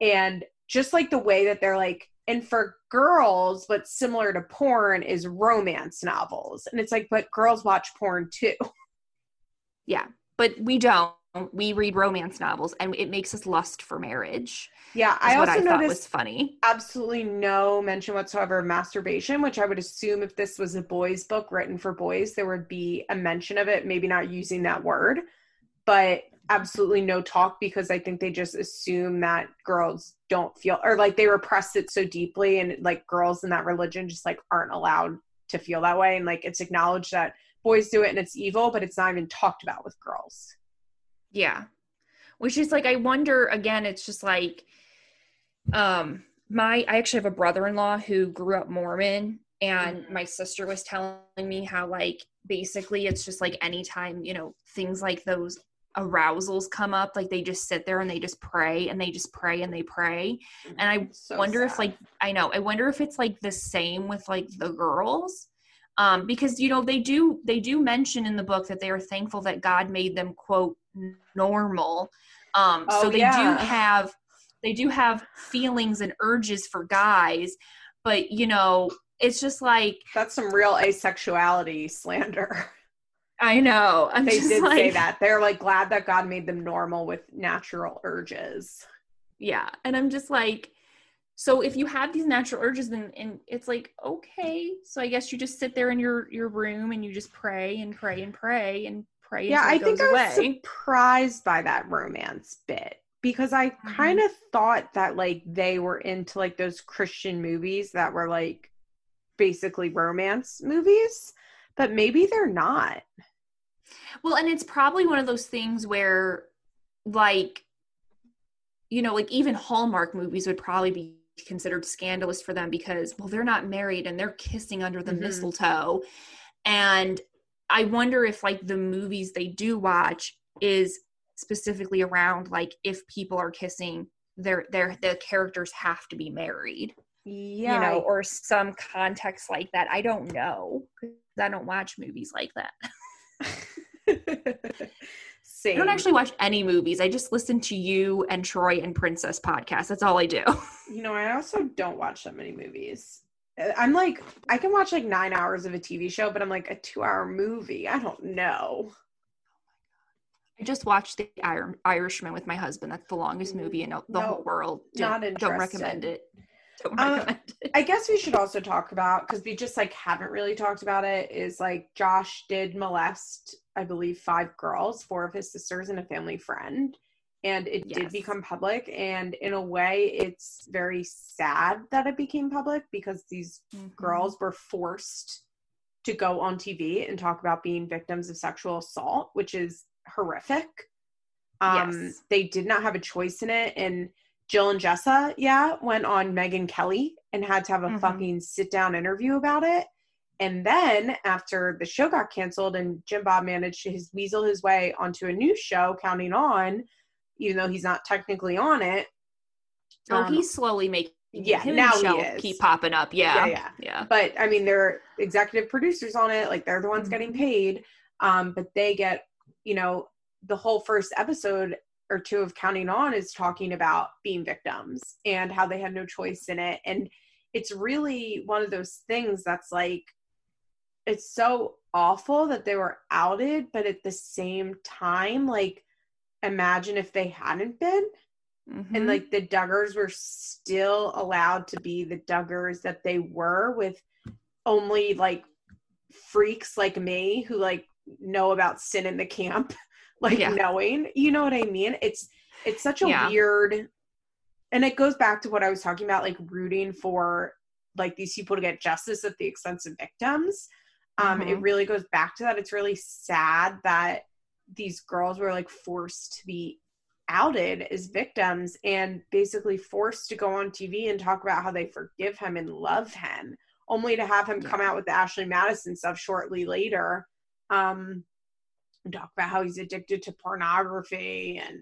and just like the way that they're like and for girls what's similar to porn is romance novels. And it's like but girls watch porn too. Yeah but we don't. We read romance novels and it makes us lust for marriage yeah i also I noticed was funny. absolutely no mention whatsoever of masturbation which i would assume if this was a boys book written for boys there would be a mention of it maybe not using that word. But absolutely no talk because I think they just assume that girls don't feel or like they repress it so deeply and like girls in that religion just like aren't allowed to feel that way and like it's acknowledged that boys do it and it's evil but it's not even talked about with girls. Yeah. Which is like I wonder again it's just like um my I actually have a brother-in-law who grew up Mormon and mm-hmm. my sister was telling me how like basically it's just like anytime you know things like those arousals come up like they just sit there and they just pray and they just pray and they pray and i so wonder sad. if like i know i wonder if it's like the same with like the girls um because you know they do they do mention in the book that they are thankful that god made them quote normal um oh, so they yeah. do have they do have feelings and urges for guys but you know it's just like that's some real asexuality slander I know. I'm they did like, say that. They're like glad that God made them normal with natural urges. Yeah. And I'm just like, so if you have these natural urges then and it's like, okay. So I guess you just sit there in your your room and you just pray and pray and pray and pray. Yeah, I think I was surprised by that romance bit because I mm-hmm. kind of thought that like they were into like those Christian movies that were like basically romance movies, but maybe they're not. Well, and it's probably one of those things where, like, you know, like even Hallmark movies would probably be considered scandalous for them because, well, they're not married and they're kissing under the mm-hmm. mistletoe. And I wonder if, like, the movies they do watch is specifically around, like, if people are kissing, their their the characters have to be married yeah you know or some context like that i don't know because i don't watch movies like that Same. I don't actually watch any movies. I just listen to you and Troy and Princess podcast. That's all I do. You know, I also don't watch that many movies. I'm like, I can watch like nine hours of a TV show, but I'm like a two hour movie. I don't know. I just watched The Ir- Irishman with my husband. That's the longest movie in the No, whole world. Don't, not don't recommend it. Don't Uh, it. I guess we should also talk about because we just like haven't really talked about it. Is like Josh did molest, I believe, five girls, four of his sisters, and a family friend, and it did become public. And in a way, it's very sad that it became public because these Mhm. girls were forced to go on TV and talk about being victims of sexual assault, which is horrific. Um, Yes. They did not have a choice in it. And Jill and Jessa, yeah, went on Megyn Kelly and had to have a Mhm. fucking sit down interview about it. And then after the show got canceled and Jim Bob managed to his weasel his way onto a new show, Counting On, even though he's not technically on it. Oh, um, he's slowly making. yeah, him now he is. keep popping up. Yeah, Yeah, yeah, yeah. but I mean, they're executive producers on it. Like they're the ones Mhm. getting paid. Um, but they get, you know, the whole first episode or two of Counting On is talking about being victims and how they had no choice in it. And it's really one of those things that's like, it's so awful that they were outed, but at the same time, like, imagine if they hadn't been Mhm. and like the Duggars were still allowed to be the Duggars that they were with only like freaks like me who like know about sin in the camp like Yeah. knowing you know what I mean it's it's such a Yeah. weird and it goes back to what I was talking about like rooting for like these people to get justice at the expense of victims um it Mhm. really goes back to that it's really sad that these girls were like forced to be outed as victims and basically forced to go on TV and talk about how they forgive him and love him, only to have him come out with the Ashley Madison stuff shortly later. Um, and talk about how he's addicted to pornography and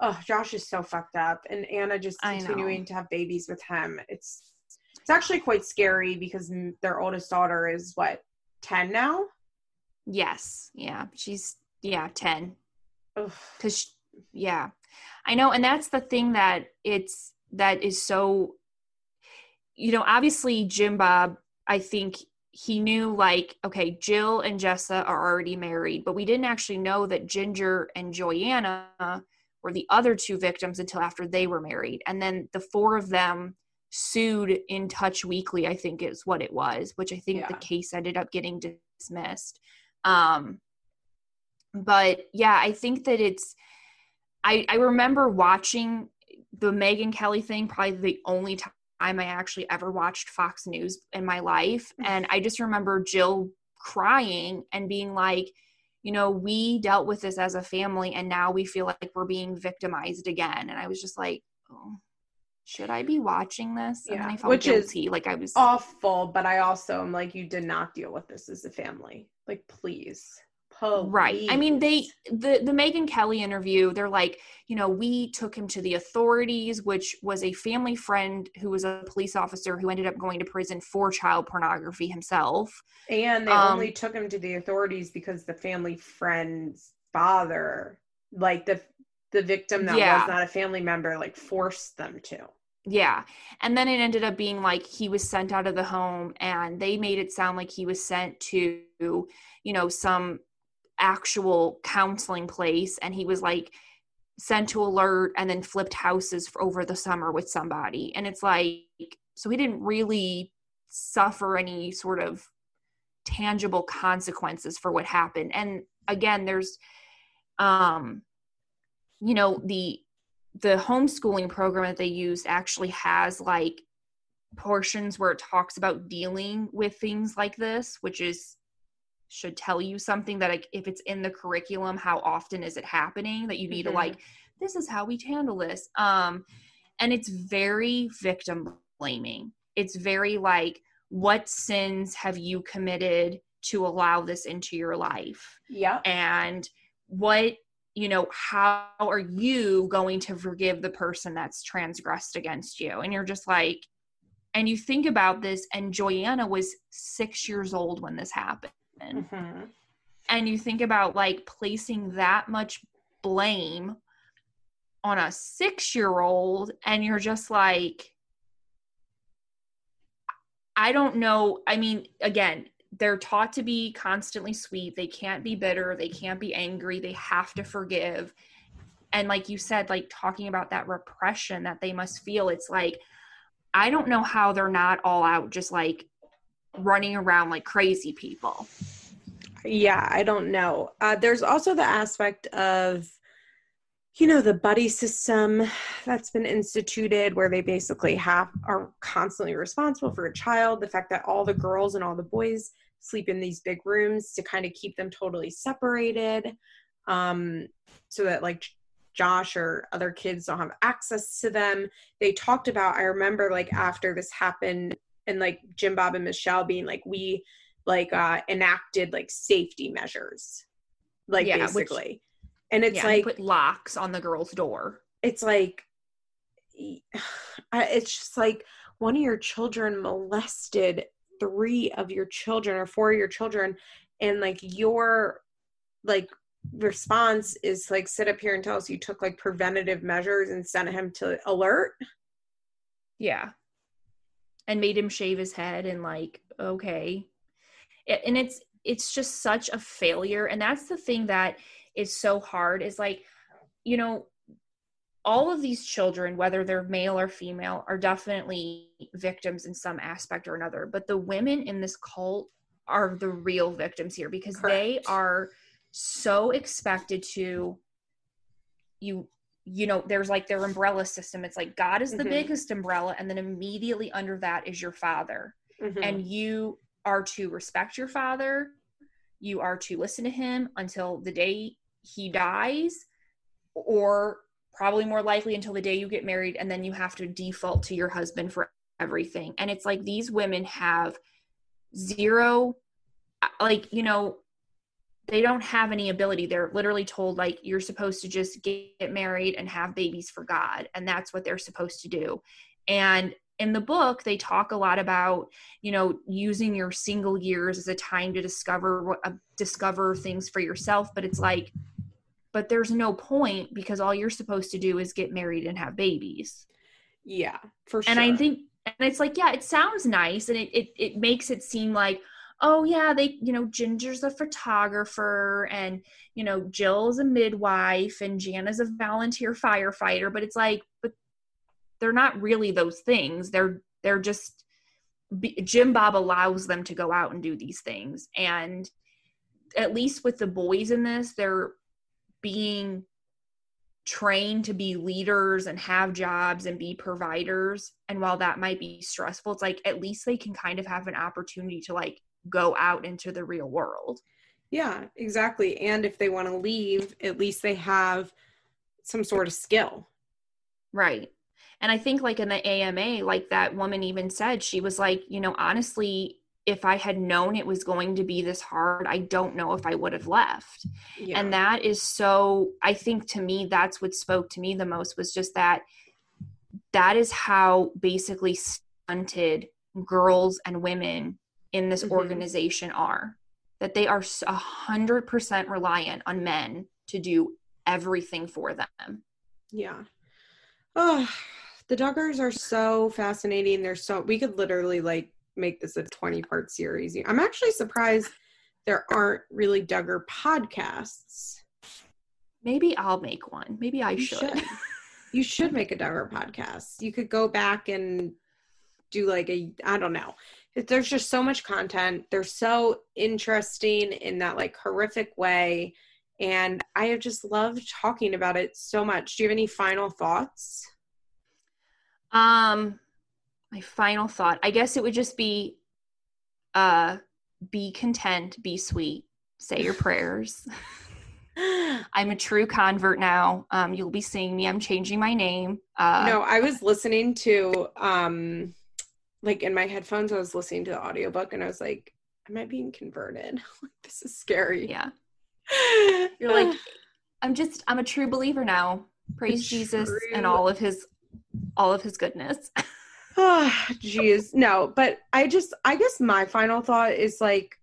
oh, Josh is so fucked up, and Anna just continuing to have babies with him. It's it's actually quite scary because their oldest daughter is what ten now. Yes, yeah, she's yeah ten. Ugh. because yeah i know and that's the thing that it's that is so you know obviously jim bob i think he knew like okay jill and jessa are already married but we didn't actually know that jinger and joy-anna were the other two victims until after they were married. And then the four of them sued in touch weekly i think is what it was which i think the case ended up getting dismissed. Um but yeah i think that it's i i remember watching the megyn kelly thing probably the only time i actually ever watched fox news in my life. Mm. And i just remember jill crying and being like you know we dealt with this as a family and now we feel like we're being victimized again. And i was just like oh, should i be watching this? And Yeah, i felt which is guilty. Like i was awful, but I also am like, you did not deal with this as a family. Like, please. Please. Right. I mean, they the the Megyn Kelly interview, they're like, you know, we took him to the authorities, which was a family friend who was a police officer who ended up going to prison for child pornography himself. And they um, only took him to the authorities because the family friend's father, like the the victim that Yeah. was not a family member, like forced them to. Yeah. And then it ended up being like he was sent out of the home and they made it sound like he was sent to, you know, some actual counseling place and he was like sent to alert and then flipped houses over the summer with somebody. And it's like so he didn't really suffer any sort of tangible consequences for what happened. And again, there's um you know the the homeschooling program that they used actually has like portions where it talks about dealing with things like this which is should tell you something that like if it's in the curriculum how often is it happening that you need Mhm. to like this is how we handle this. Um and it's very victim blaming. It's very like what sins have you committed to allow this into your life? Yeah. And what you know how are you going to forgive the person that's transgressed against you? And you're just like and you think about this and joy-anna was six years old when this happened Mhm. and you think about like placing that much blame on a six year old and you're just like I don't know. I mean, again, they're taught to be constantly sweet. They can't be bitter. They can't be angry. They have to forgive. And like you said, like talking about that repression that they must feel, it's like, I don't know how they're not all out just like running around like crazy people. Yeah, I don't know. Uh, there's also the aspect of, you know, the buddy system that's been instituted where they basically have are constantly responsible for a child. The fact that all the girls and all the boys sleep in these big rooms to kind of keep them totally separated, um, so that like Josh or other kids don't have access to them. They talked about. I remember like after this happened, and like Jim Bob and Michelle being like we like uh enacted like safety measures like Yeah, which- basically and it's yeah, like put locks on the girl's door. it's like it's just like one of your children molested three of your children or four of your children and like your like response is like sit up here and tell us you took like preventative measures and sent him to alert Yeah. And made him shave his head and like, okay. It- and it's it's just such a failure. And that's the thing that is so hard is like, you know, all of these children, whether they're male or female, are definitely victims in some aspect or another. But the women in this cult are the real victims here because they are so expected to you you know there's like their umbrella system it's like god is the Mhm. biggest umbrella and then immediately under that is your father Mhm. and you are to respect your father you are to listen to him until the day he dies or probably more likely until the day you get married and then you have to default to your husband for everything and it's like these women have zero like you know they don't have any ability. They're literally told like you're supposed to just get married and have babies for god and that's what they're supposed to do. And in the book they talk a lot about you know using your single years as a time to discover what uh, discover things for yourself but it's like but there's no point because all you're supposed to do is get married and have babies. Yeah for sure and i think and it's like yeah it sounds nice and it, it it makes it seem like oh yeah they you know jinger's a photographer and you know jill's a midwife and jana's a volunteer firefighter but it's like but they're not really those things. They're they're just jim bob allows them to go out and do these things. And at least with the boys in this they're being trained to be leaders and have jobs and be providers. And while that might be stressful it's like at least they can kind of have an opportunity to like go out into the real world. Yeah exactly. And if they want to leave at least they have some sort of skill. Right. And i think like in the ama like that woman even said she was like you know honestly if i had known it was going to be this hard i don't know if i would have left. Yeah. And that is so i think to me that's what spoke to me the most was just that that is how basically stunted girls and women in this Mhm. organization are that they are a hundred percent reliant on men to do everything for them Yeah. Oh, the Duggars are so fascinating. They're so we could literally like make this a 20 part series. I'm actually surprised there aren't really Duggar podcasts. maybe i'll make one maybe i You should, You should make a Duggar podcast. You could go back and do like a I don't know. There's just so much content. They're so interesting in that like horrific way. And I have just loved talking about it so much. Do you have any final thoughts? Um, my final thought, I guess it would just be, uh, be content, be sweet, say your prayers. I'm a true convert now. Um, you'll be seeing me. I'm changing my name. Uh, no, I was listening to um like in my headphones, I was listening to the audiobook and I was like, Am I being converted? Like this is scary. yeah, you're like, I'm just, I'm a true believer now. Praise Jesus and all of his, all of his goodness. Ah, jeez. No, but I just I guess my final thought is like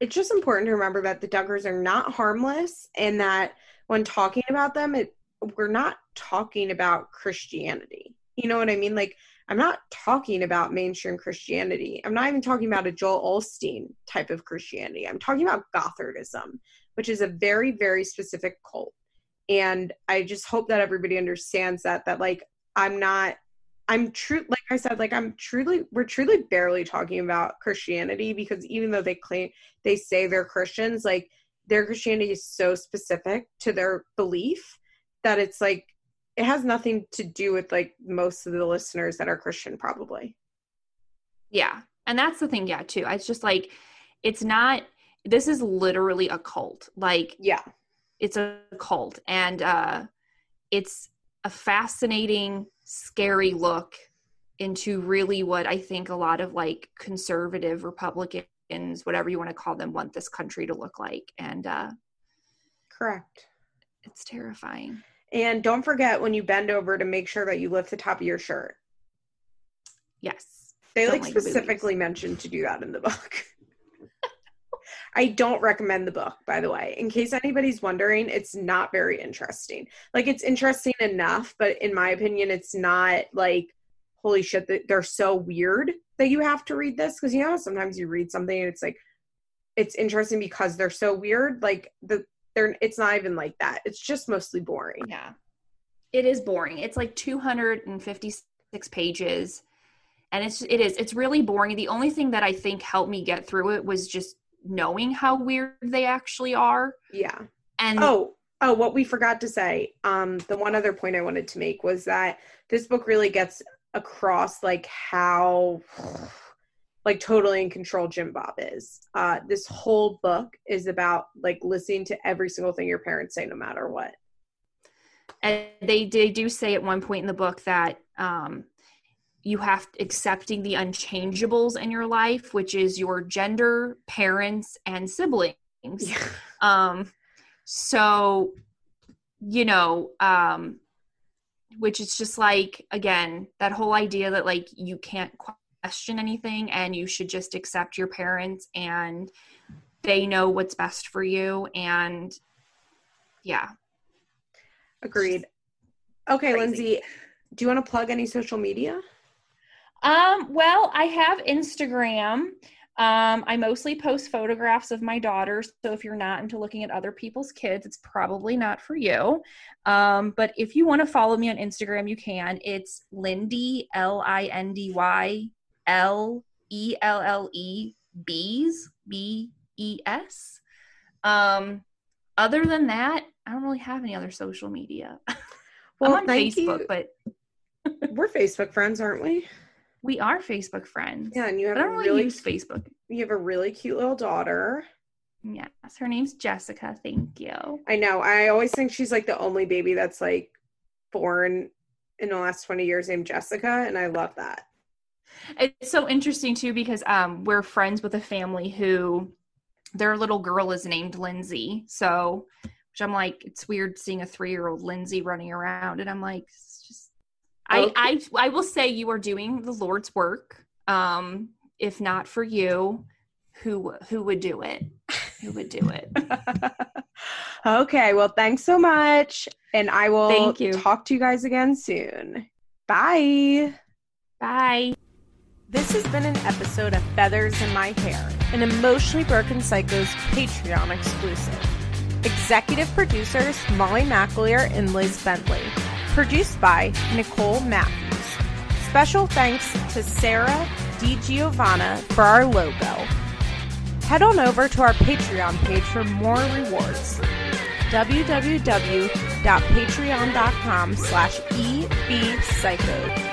it's just important to remember that the Duggars are not harmless and that when talking about them, it we're not talking about Christianity. You know what I mean? Like I'm not talking about mainstream Christianity. I'm not even talking about a Joel Osteen type of Christianity. I'm talking about Gothardism, which is a very, very specific cult. And I just hope that everybody understands that, that like, I'm not, I'm true, like I said, like I'm truly, we're truly barely talking about Christianity because even though they claim, they say they're Christians, like their Christianity is so specific to their belief that it's like it has nothing to do with like most of the listeners that are Christian, probably. Yeah. And that's the thing, yeah, too. It's just like, it's not, this is literally a cult. Like, yeah, it's a cult. And uh, it's a fascinating, scary look into really what I think a lot of like conservative Republicans, whatever you want to call them, want this country to look like. And uh, correct. It's terrifying. And don't forget when you bend over to make sure that you lift the top of your shirt. Yes. They don't like specifically mentioned to do that in the book. I don't recommend the book, by the way. In case anybody's wondering, it's not very interesting. Like it's interesting enough, but in my opinion, it's not like holy shit that they're so weird that you have to read this because you know sometimes you read something and it's like it's interesting because they're so weird. Like the they're it's not even like that. It's just mostly boring. Yeah. It is boring. It's like 256 pages and it's it is it's really boring. The only thing that I think helped me get through it was just knowing how weird they actually are. Yeah. And Oh, oh, what we forgot to say. Um the one other point I wanted to make was that this book really gets across like how like totally in control Jim Bob is. Uh, this whole book is about like listening to every single thing your parents say, no matter what. And they they do say at one point in the book that um, you have accepting the unchangeables in your life, which is your gender, parents, and siblings. Yeah. Um, so you know, um, which is just like again that whole idea that like you can't question anything and you should just accept your parents and they know what's best for you and yeah agreed okay crazy. lindsay do you want to plug any social media um well i have instagram um, I mostly post photographs of my daughters. So if you're not into looking at other people's kids, it's probably not for you. Um, but if you want to follow me on Instagram, you can. It's Lindy, L I N D Y L E L L E B's B E S. Um, other than that, I don't really have any other social media. Well, I'm on Facebook, you. but we're Facebook friends, aren't we? We are Facebook friends. Yeah, and you have I don't really, really use Facebook. You have a really cute little daughter. Yes, her name's Jessica. Thank you. I know. I always think she's like the only baby that's like born in the last 20 years named Jessica, and I love that. It's so interesting too because um, we're friends with a family who their little girl is named Lindsay. So, which I'm like, it's weird seeing a three year old Lindsay running around, and I'm like, just, okay. I, I, I will say you are doing the Lord's work. Um, if not for you, who who would do it? Who would do it? okay, well, thanks so much, and I will Thank you. talk to you guys again soon. Bye. Bye. This has been an episode of Feathers in My Hair, an Emotionally Broken Psycho's Patreon exclusive. Executive producers Molly McAleer and Liz Bentley. Produced by Nicole Matthews. Special thanks to Sarah DiGiovanna for our logo. Head on over to our Patreon page for more rewards. www.patreon.com slash ebpsycho